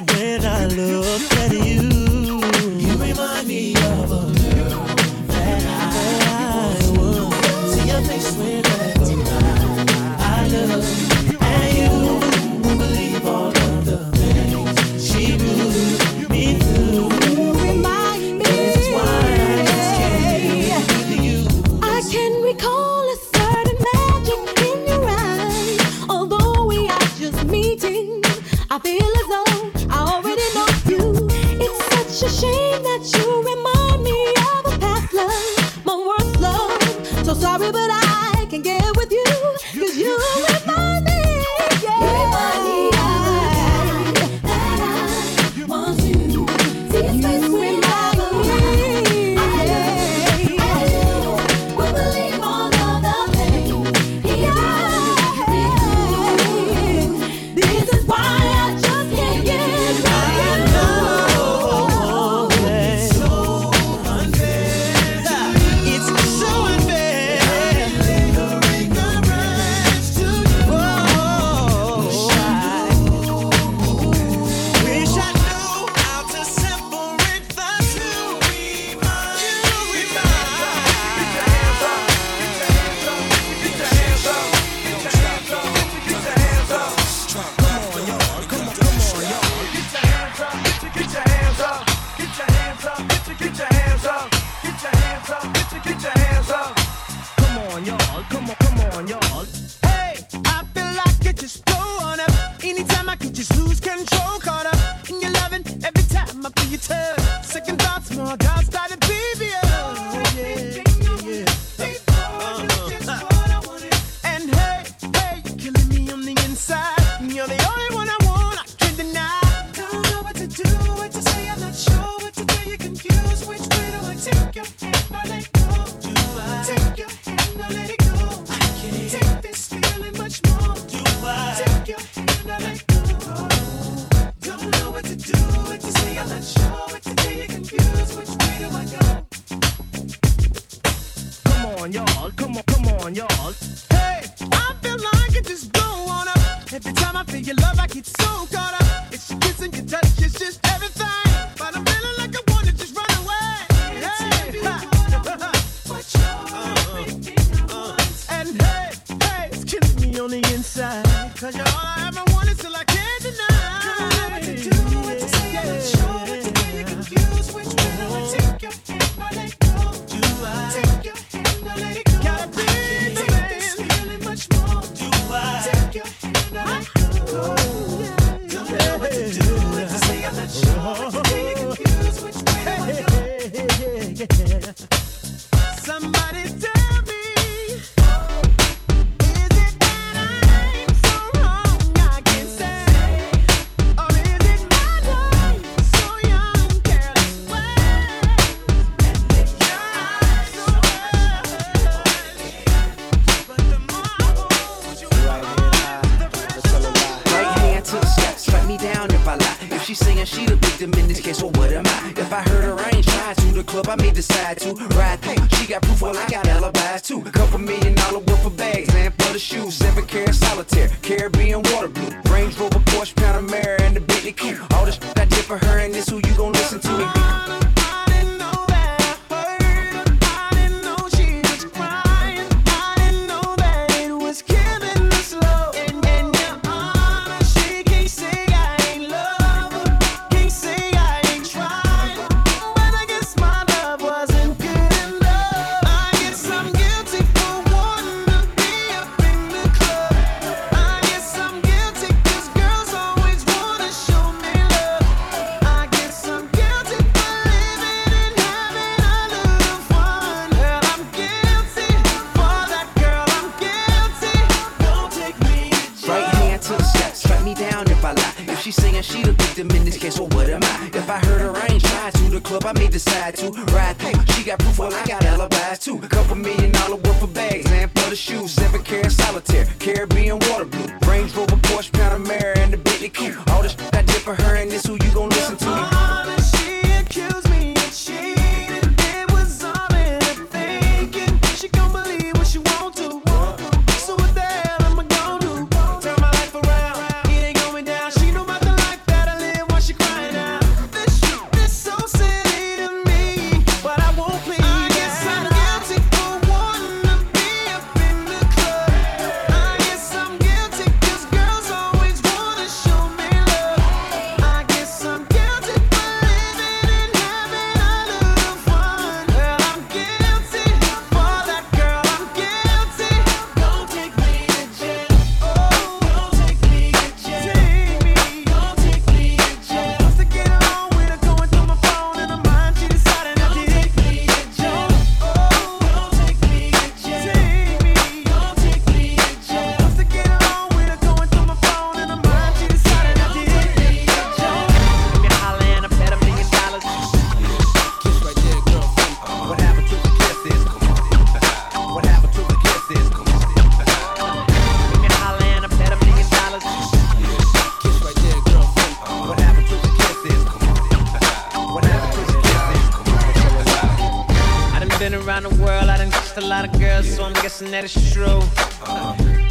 around the world, I done kissed a lot of girls, so I'm guessing that it's true.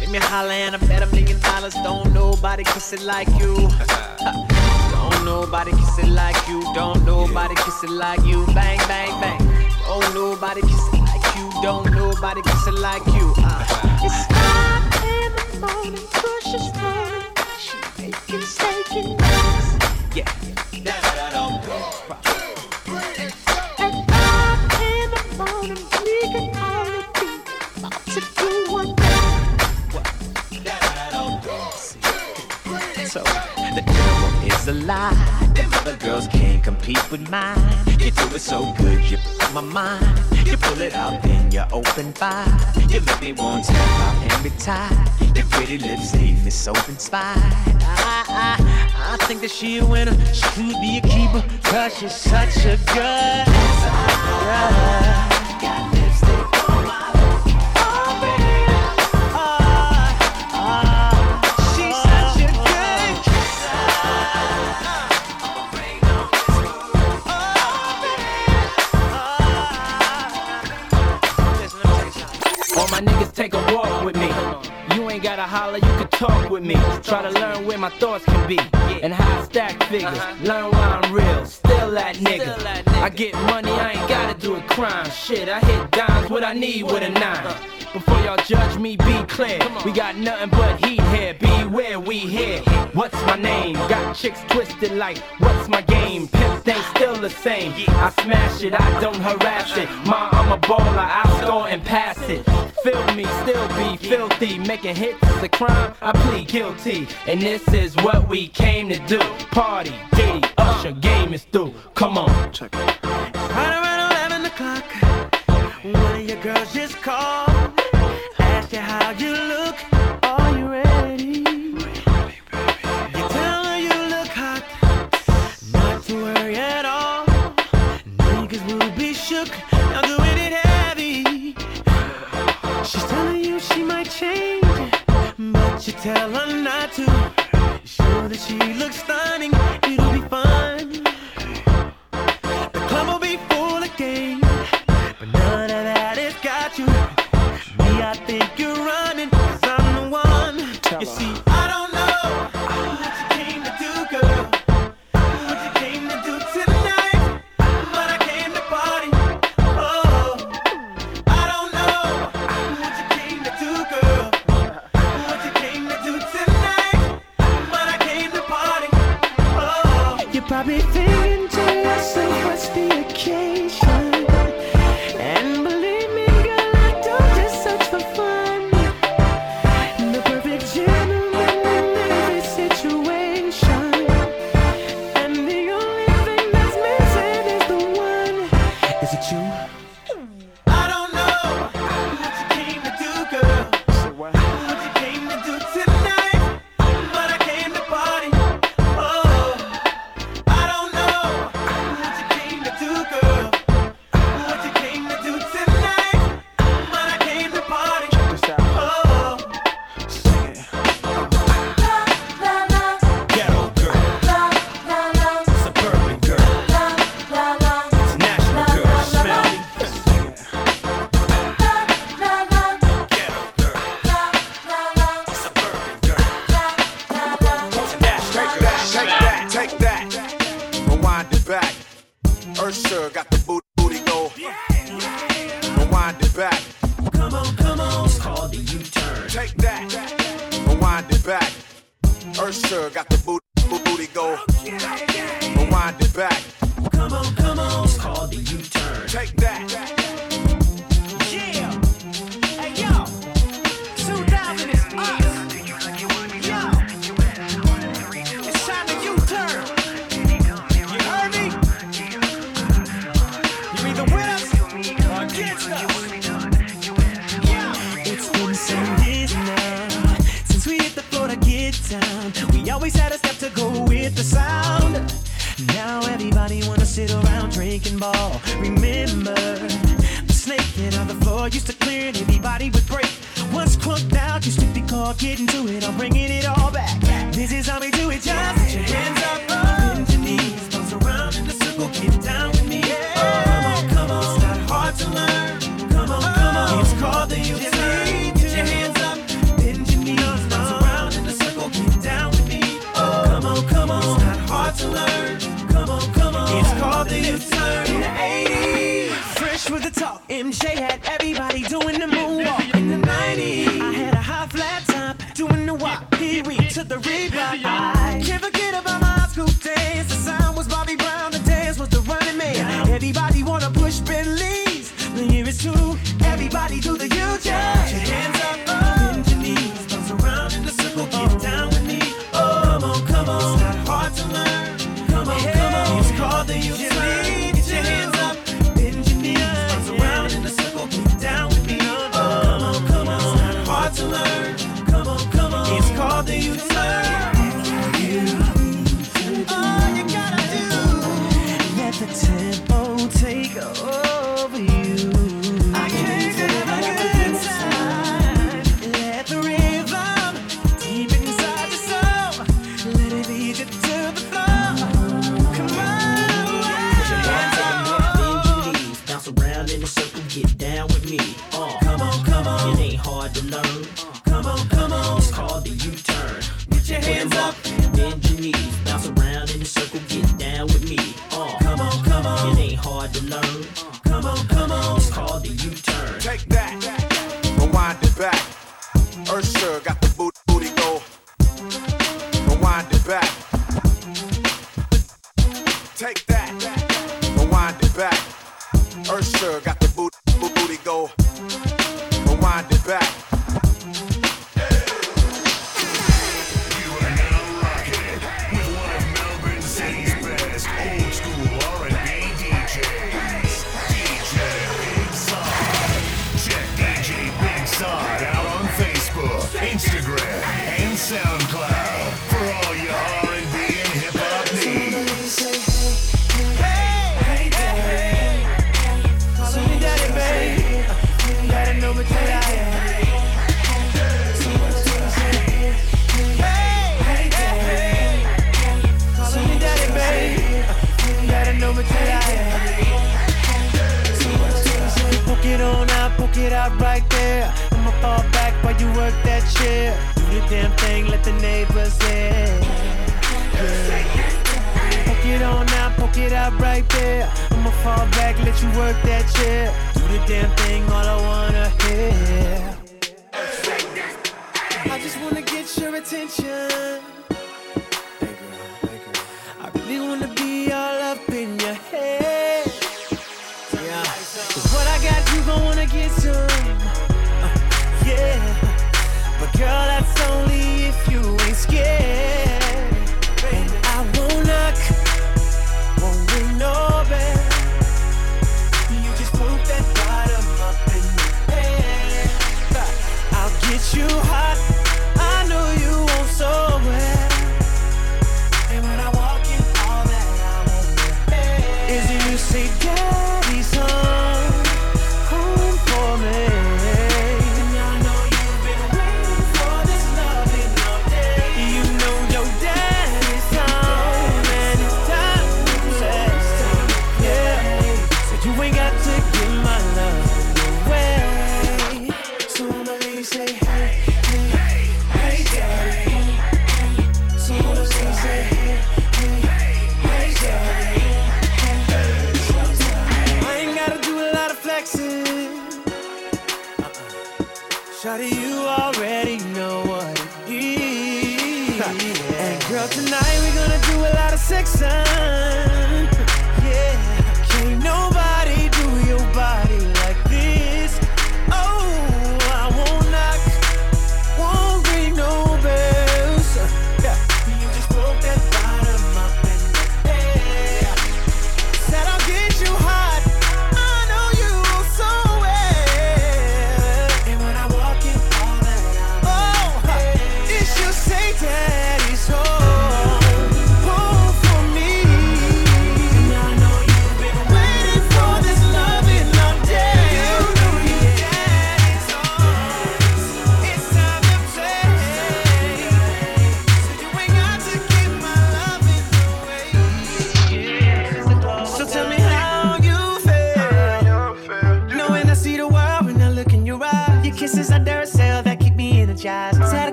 Make me holler and I bet a million dollars. Don't nobody kiss it like you. Don't nobody kiss it like you. Don't nobody kiss it like you. Bang, bang, bang. Don't nobody kiss it like you. Don't nobody kiss it like you. Uh. It's five in the morning, push is rolling, she making steak and rice. Yeah. Compete with mine. You do it so good, you f- my mind. You pull it out, then you open wide. You make me want to tap out and retire. Your pretty lips leave me so inspired. I, I, I think that she a winner. She could be a keeper, cause she's such a good. Gotta holler, you can talk with me. Try to learn where my thoughts can be and how I stack figures. Uh-huh. Learn why I'm real, still that nigga. I get money, I ain't gotta do a crime. Shit, I hit dimes, what I need with a nine. Uh-huh. Before y'all judge me, be clear. We got nothing but heat here. Beware, we here. What's my name? Got chicks twisted like, what's my game? Pimp thing still the same. I smash it, I don't harass it. Ma, I'm a baller, I score and pass it. Feel me, still be filthy. Making hits is a crime, I plead guilty. And this is what we came to do. Party, Diddy, Usher, game is through. Come on, check it. Right around 11 o'clock, one of your girls just called. You look. Are you ready? You tell her you look hot. Not to worry at all. Niggas will be shook. Now doing it heavy. She's telling you she might change. But you tell her not to. Sure that she looks stunning.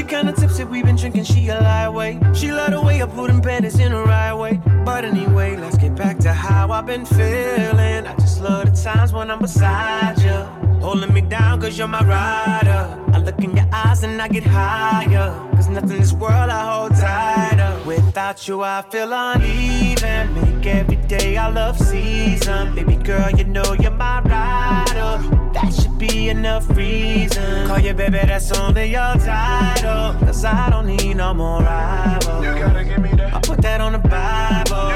She kinda tipsy, we been drinking, she a lightweight. She love the way I put in bed, in the right way. But anyway, let's get back to how I've been feeling. I just love the times when I'm beside you. Holding me down cause you're my rider. I look in your eyes and I get higher. Cause nothing in this world I hold tighter. Without you, I feel uneven. Every day I love season. Baby girl, you know you're my rider. That should be enough reason. Call you baby, that's only your title. Cause I don't need no more rivals. You gotta give me that. I put that on the Bible.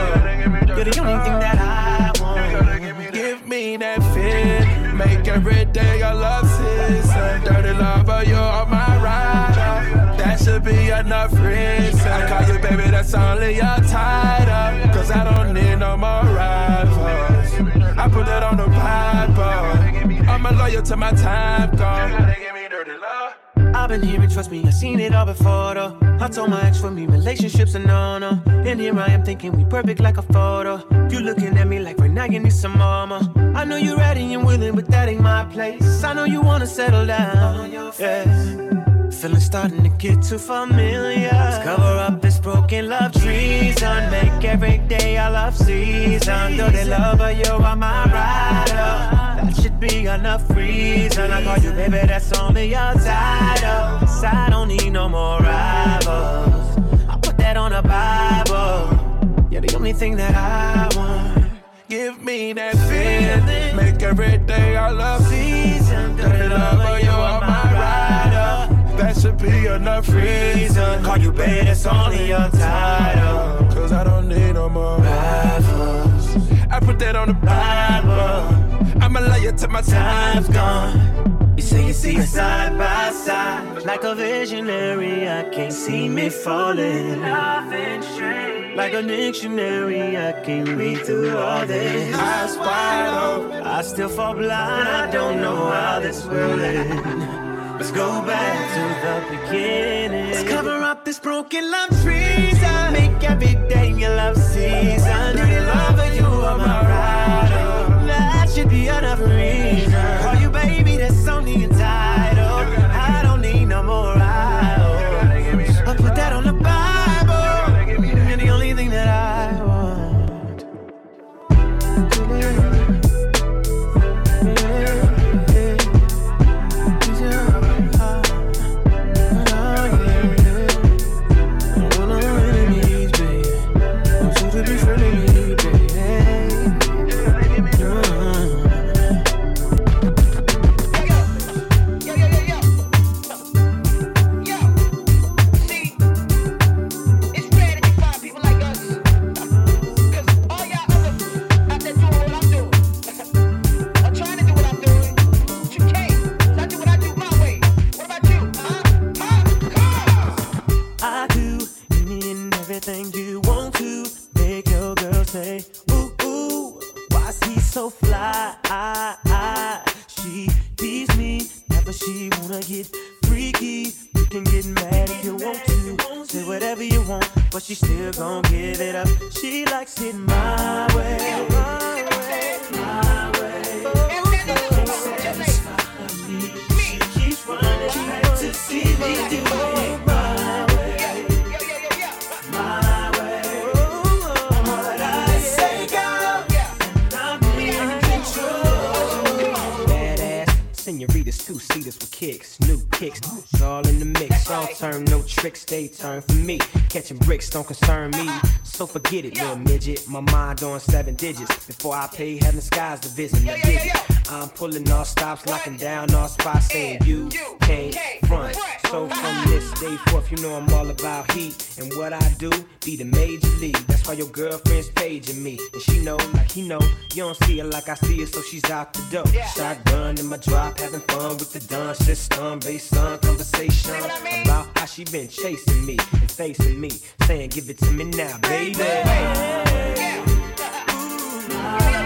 You're the only thing that I want. Give me that fit. Make every day a love season. Dirty lover, you're my rider. That should be enough reason. I call you baby, that's only your title. Cause I don't need no more rivals. I put it on the Bible. I'm a loyal to my time, gone. I've been here and trust me, I've seen it all before though. I told my ex for me, relationships are no no. And here I am thinking we perfect like a photo. You looking at me like right now you need some mama. I know you're ready and willing, but that ain't my place. I know you wanna settle down. On your Yeah. Feeling starting to get too familiar. Let's cover up this broken love treason. Make every day a love season. Though they love her, you are my rider. That should be enough reason. I call you baby, that's only your title. 'Cause I don't need no more rivals. I put that on the Bible. You're the only thing that I want. Give me that feeling. Make every day I love season. Dirty lover, you are. That should be enough reason. Call you baby, it's only your title. Cause I don't need no more rivals. I put that on the Bible. I'ma love you till my time's gone. You say you see us side by side, like a visionary. I can't see me falling. Like a dictionary, I can't read through all this. Eyes wide open. I still fall blind. I don't know how this will end. Let's go back to the beginning. Let's cover up this broken love treason. Make every season. Dirty lover, you are my rider. That should be enough reason. Call you baby, that's only entitled. So fly? She tease me, never she wanna get freaky. You can get mad if you want to, say whatever you want, but she still gon' give it up. She likes it my way, my way, my way. Me. She keeps running back to see me do it senoritas, two seaters with kicks, new kicks, it's all in the mix. All turn, no tricks, they turn for me. Catching bricks don't concern me, so forget it, little midget. My mind on seven digits before I pay heaven skies to visit. Dig it. I'm pulling all stops, locking down all spots, saying you can't front. So from this day forth, you know I'm all about heat and what I do be the major league. That's why your girlfriend's paging me, and she know like he know. You don't see her like I see her, so she's out the door. Shotgun in my drop, having fun with the dun system, based on conversation about how she been chasing me and facing me, saying give it to me now, baby. Running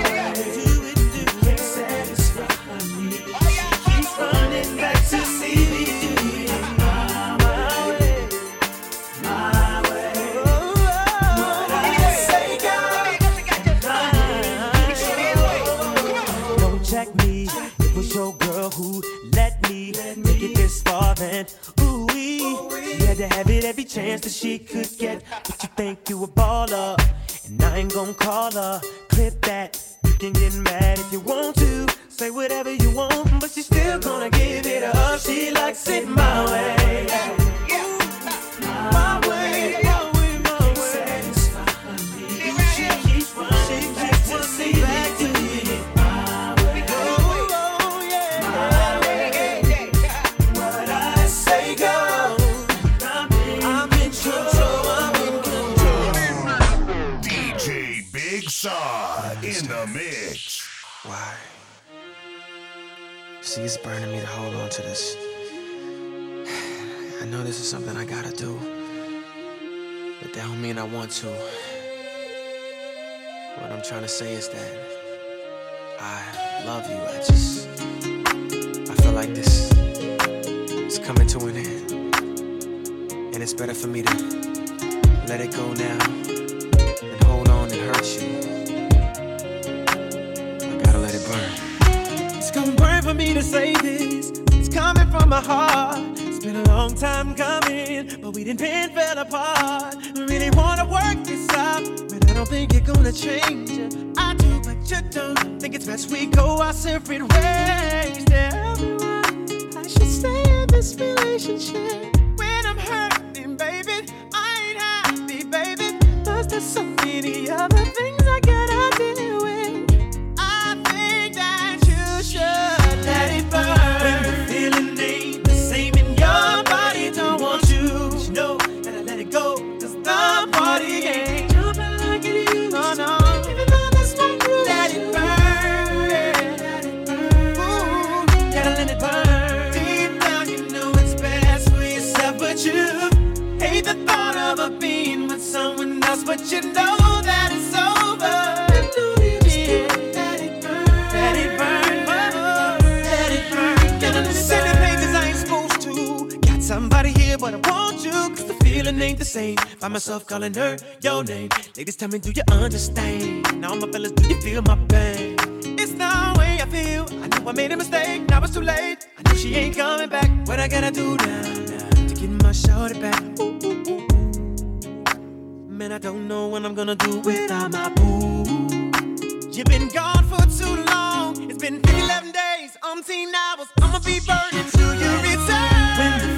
Girl who let me make it this far. Then, ooh wee, she had to have it every chance that she could get. But you think you a baller, and I ain't gon' call her. Clip that. You can get mad if you want to. Say whatever you want, but she's still gonna give it up. She likes it my way. Want to. What I'm trying to say is that I love you. I just, I feel like this is coming to an end, and it's better for me to let it go now and hold on and hurt you. I gotta let it burn. It's gonna burn for me to say this. It's coming from my heart. It's been a long time coming, but we didn't been fell apart. Really wanna work this out, but I don't think you're gonna change it. I do, but you don't. Think it's best we go our separate ways. Tell me why I should stay in this relationship same. Find myself calling her your name. Ladies, tell me, do you understand? Now, my fellas, do you feel my pain? It's the way I feel. I know I made a mistake. Now it's too late. I know she ain't coming back. What I gotta do now, now to get my shorty back? Ooh, ooh, ooh, ooh. Man, I don't know what I'm gonna do without my boo. You've been gone for too long. It's been 11 days, umpteen hours. I'ma be burning till you return.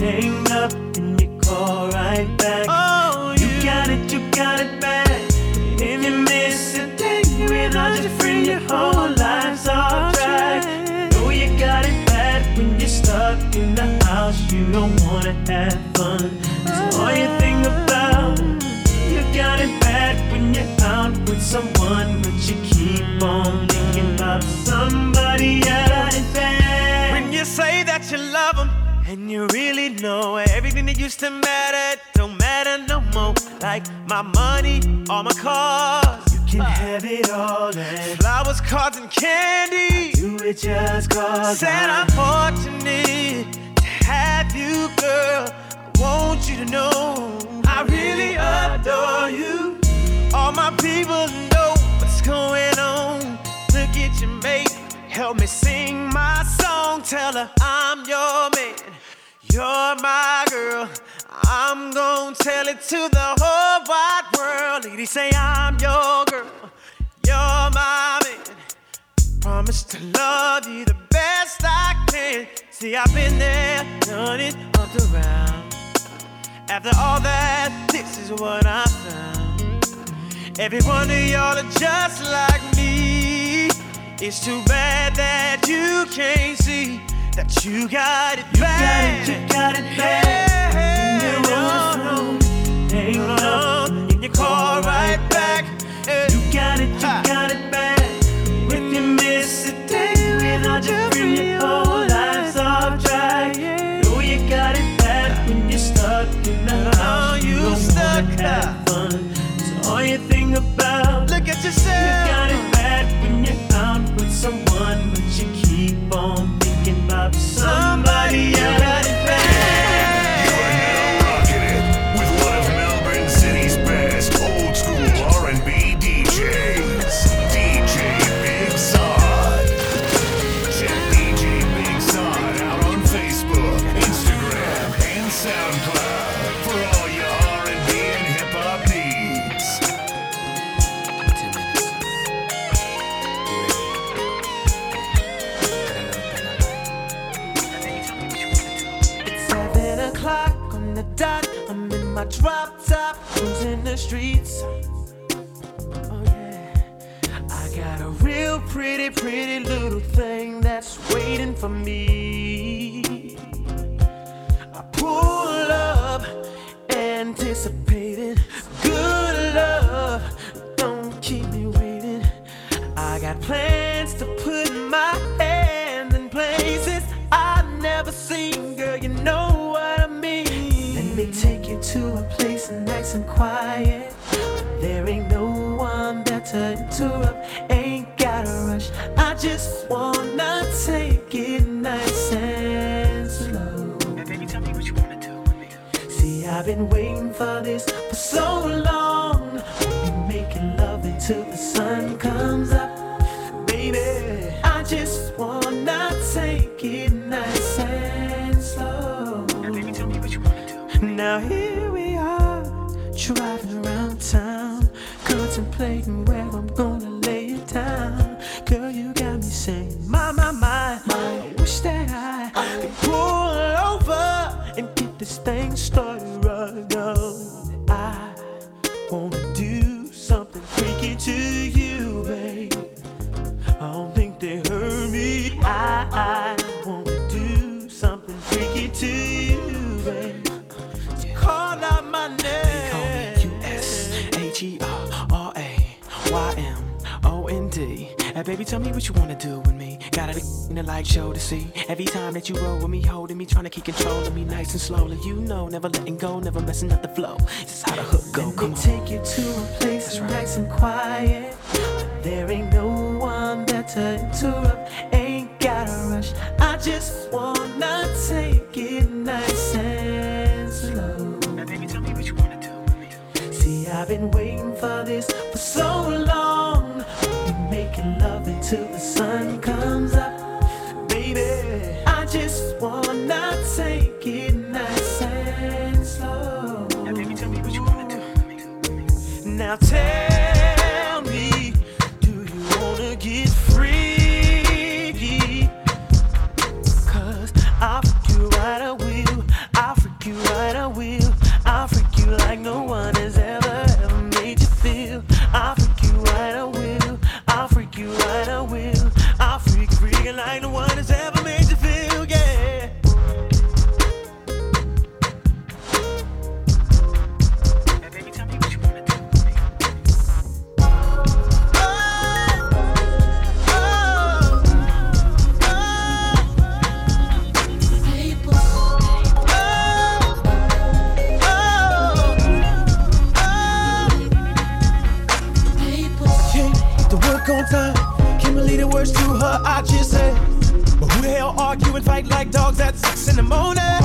hang up and you call right back. Oh, you, got it, you got it bad. If you miss a day without your friend, your whole life's off track. Know you got it bad when you're stuck in the house. You don't wanna have fun. That's all you think about. You got it bad when you're out with someone, used to matter don't matter no more. Like my money, all my cars. You can have it all and flowers, cards, and candy. Do it just cause Said I'm fortunate to have you, girl. I want you to know I really adore you. All my people know what's going on. Look at your mate, help me sing my song. Tell her I'm your man, you're my girl. I'm gonna tell it to the whole wide world. Ladies say I'm your girl, you're my man. Promise to love you the best I can. See, I've been there, done it all around. After all that, this is what I found. Every one of y'all are just like me. It's too bad that you can't see that you got it bad. You got it, you got it bad. Yeah, no, oh, no. Hang on, oh, and you call right back. You got it, you got it bad. If mm. you miss a day without your friend, your whole life's off track. Know you got it bad when you're stuck in the oh, house. You don't wanna have fun. It's all you think about. Look at yourself. You got it bad when you're out with someone, but you keep on somebody drop top, cruising the streets. Oh yeah, I got a real pretty, pretty little thing that's waiting for me. I pull up, anticipating good love. Don't keep me waiting. I got plans to put my hands in places I've never seen, girl. You know what I mean. Let me nice and quiet. There ain't no one there to interrupt. Ain't gotta rush. I just wanna take it nice and slow. Baby, tell me what you wanna do with me. See, I've been waiting for this for so long. Making love until the sun comes up. Baby, I just wanna take it nice and slow. Now, baby, tell me what you wanna do. Now here town, contemplating where I'm gonna lay it down. Girl, you got me saying, my, my, my, I wish that I could pull over and get this thing started right on. I wanna do something freaky to you, babe. I don't think they heard me. I, I wanna do something freaky to you, babe. Call out my name. Hey, baby, tell me what you wanna do with me. Got it in the light show to see. Every time that you roll with me, holding me, trying to keep control of me nice and slowly. You know, never letting go, never messing up the flow. This is how the hook go. Let me take you to a place that's nice and quiet. There ain't no one there to interrupt. Ain't gotta rush. I just wanna take it nice and slow. Now, baby, tell me what you wanna do with me. See, I've been waiting for this for so long. We'll be making love until the sun comes up. Baby, I just wanna take it nice and slow. Now, baby, tell me what you wanna do. Now, tell argue and fight like dogs at six in the morning?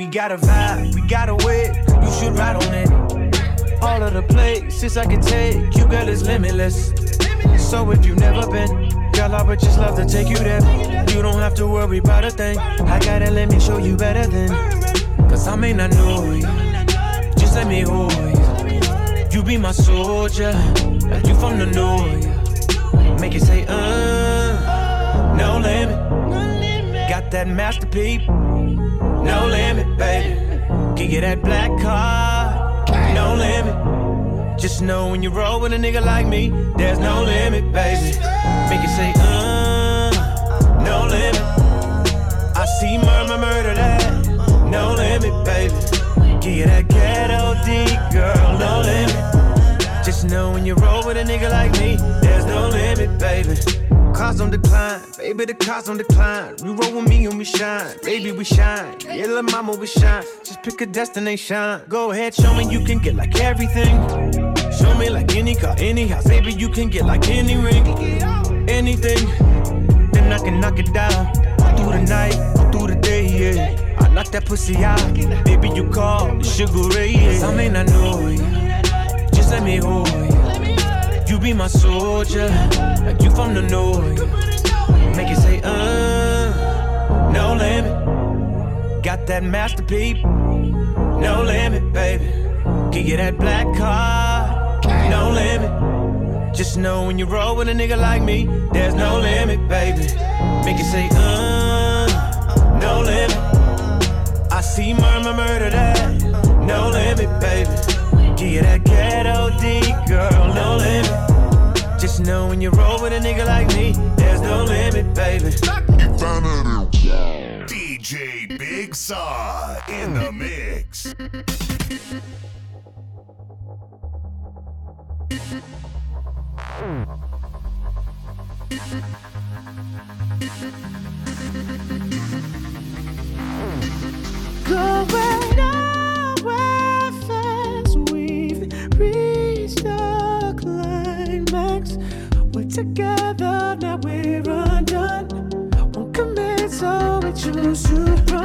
We got a vibe, we got a way, you should ride on it. All of the places I can take you, girl, is limitless. So if you've never been, girl, I would just love to take you there. You don't have to worry about a thing. I gotta let me show you better than. Cause I may not know you, just let me hold you. You be my soldier, you from the north. Make it say, uh, no limit. Got that masterpiece, no limit, Can get that black car, no limit. Just know when you roll with a nigga like me, there's no limit, baby. Make it say, uh, no limit. I see murmur, murder that, no limit, baby. Give you that ghetto D, girl, no limit. Just know when you roll with a nigga like me, there's no limit, baby. Cars on decline, baby, the cars on decline. You roll with me and we shine, baby, we shine. Yeah, little mama, we shine. Pick a destination. Go ahead, show me you can get like everything. Show me like any car, any house, baby, you can get like any ring, anything. Then I can knock it down. Through the night, through the day, yeah. I knock that pussy out. Baby, you call the sugar ray, yeah. I may not know you, just let me hold you. You be my soldier, like you from the north. Make it say, uh, no limit. Got that masterpiece, no limit, baby. Can get that black car, no limit. Just know when you roll with a nigga like me, there's no limit, baby. Make it say, uh, no limit. I see murmur, murder that, no limit, baby. Give you that ghetto D, girl, no limit. Just know when you roll with a nigga like me, there's no limit, baby. DJ Big SaaD in the mix. Going nowhere fast, we've reached the climax. We're together, now we're undone. Won't commit, so we choose to run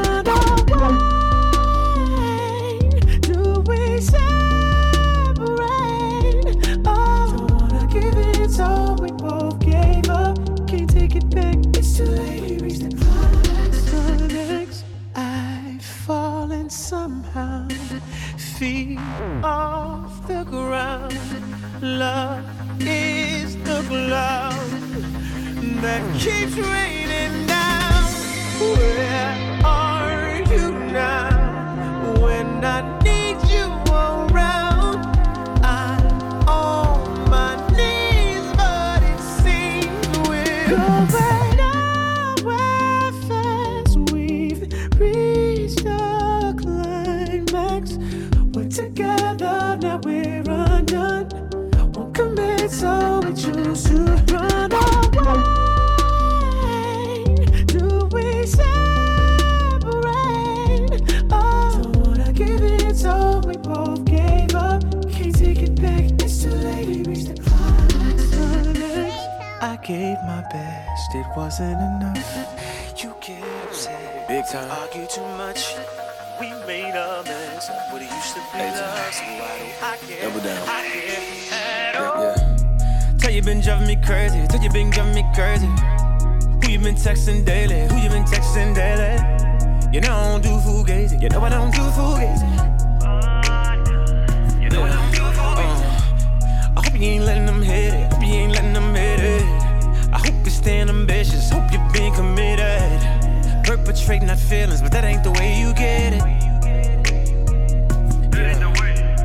Double down. I care at all. Yeah. Tell you been driving me crazy. Tell you been driving me crazy. Who you been texting daily? Who you been texting daily? You know I don't do fugazi. You know I don't do fugazi. You know I don't do fugazi. Uh, I hope you ain't letting them hit it. Hope you ain't letting them hit it. I hope you're staying ambitious. Hope you're being committed. Perpetrating our feelings, but that ain't the way you get it.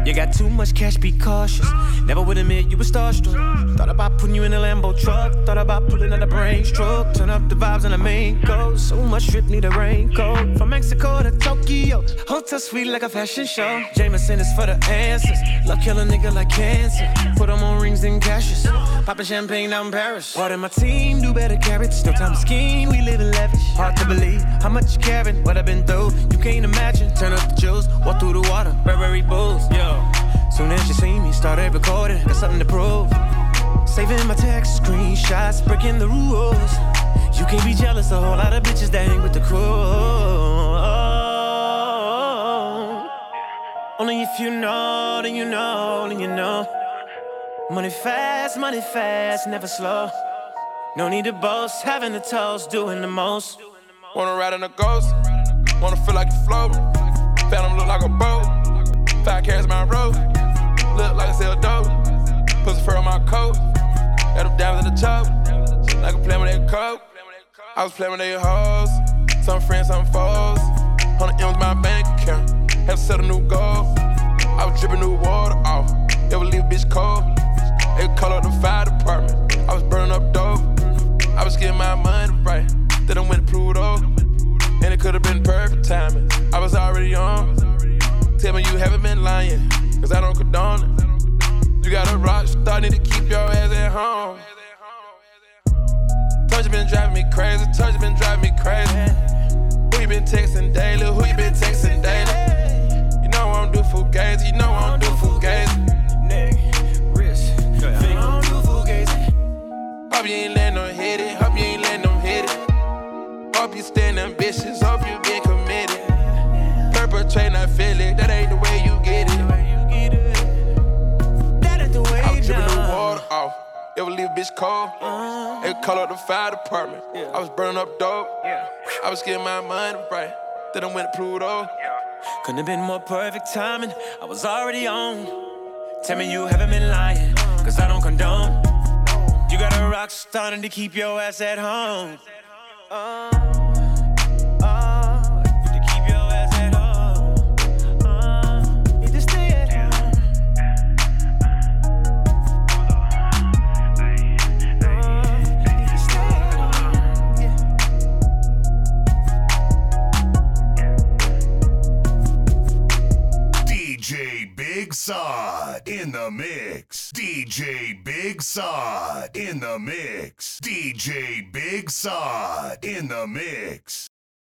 You got too much cash, be cautious. Never would admit you were starstruck. Thought about putting you in a Lambo truck. Thought about pulling out a brain stroke. Turn up the vibes on the main coat. So much drip, need a raincoat. From Mexico to Tokyo. Hotel suite like a fashion show. Jameson is for the answers. Love kill a nigga like cancer. Put them on rings and cashes. Popping champagne down in Paris. Part of my team do better carrots. No time to scheme, we live in lavish. Hard to believe how much you carrying, what I've been through. You can't imagine. Turn up the juice, walk through the water. Burberry bulls, yo. Soon as you see me, started recording. Got something to prove. Saving my text screenshots, breaking the rules. You can't be jealous, a whole lot of bitches that hang with the crew. Only if you know, then you know, then you know. Money fast, money fast, never slow. No need to boast, having the toast, doing the most. Wanna ride in a ghost? Wanna feel like you floating? Phantom look like a boat. Five carats my road. Look like I sell dope. Pussy fur on my coat. Got them diamonds in the top. Like I'm playing with that coke. I was playing with their hoes. Some friends, some foes. 100 M's my bank account. Had to set a new goal. I was dripping new water off. Ever leave a bitch cold. They call up the fire department. I was burning up dope. I was getting my money right. Then I went to Pluto. And it could have been perfect timing. I was already on. Tell me you haven't been lying. Cause I don't condone it. You got a rock star, need to keep your ass at home. Touch been driving me crazy. Touch been driving me crazy. Who you been texting daily? Who you been texting daily? You know I don't do fugazi. You know I don't do fugazi. Neck, wrist, finger. I don't do fugazi. Hope you ain't letting them hit it. Hope you ain't letting them hit it. Hope you staying ambitious. Hope you feel it. That ain't the way you get it. That ain't the way I was dripping the water off. Ever leave a bitch cold? They call up the fire department. I was burning up dope. I was getting my mind right. Then I went to Pluto. Couldn't have been more perfect timing. I was already on. Tell me you haven't been lying, cause I don't condone. You got a rock starting to keep your ass at home. Uh, Big SaaD in the mix. DJ Big SaaD in the mix. DJ Big SaaD in the mix.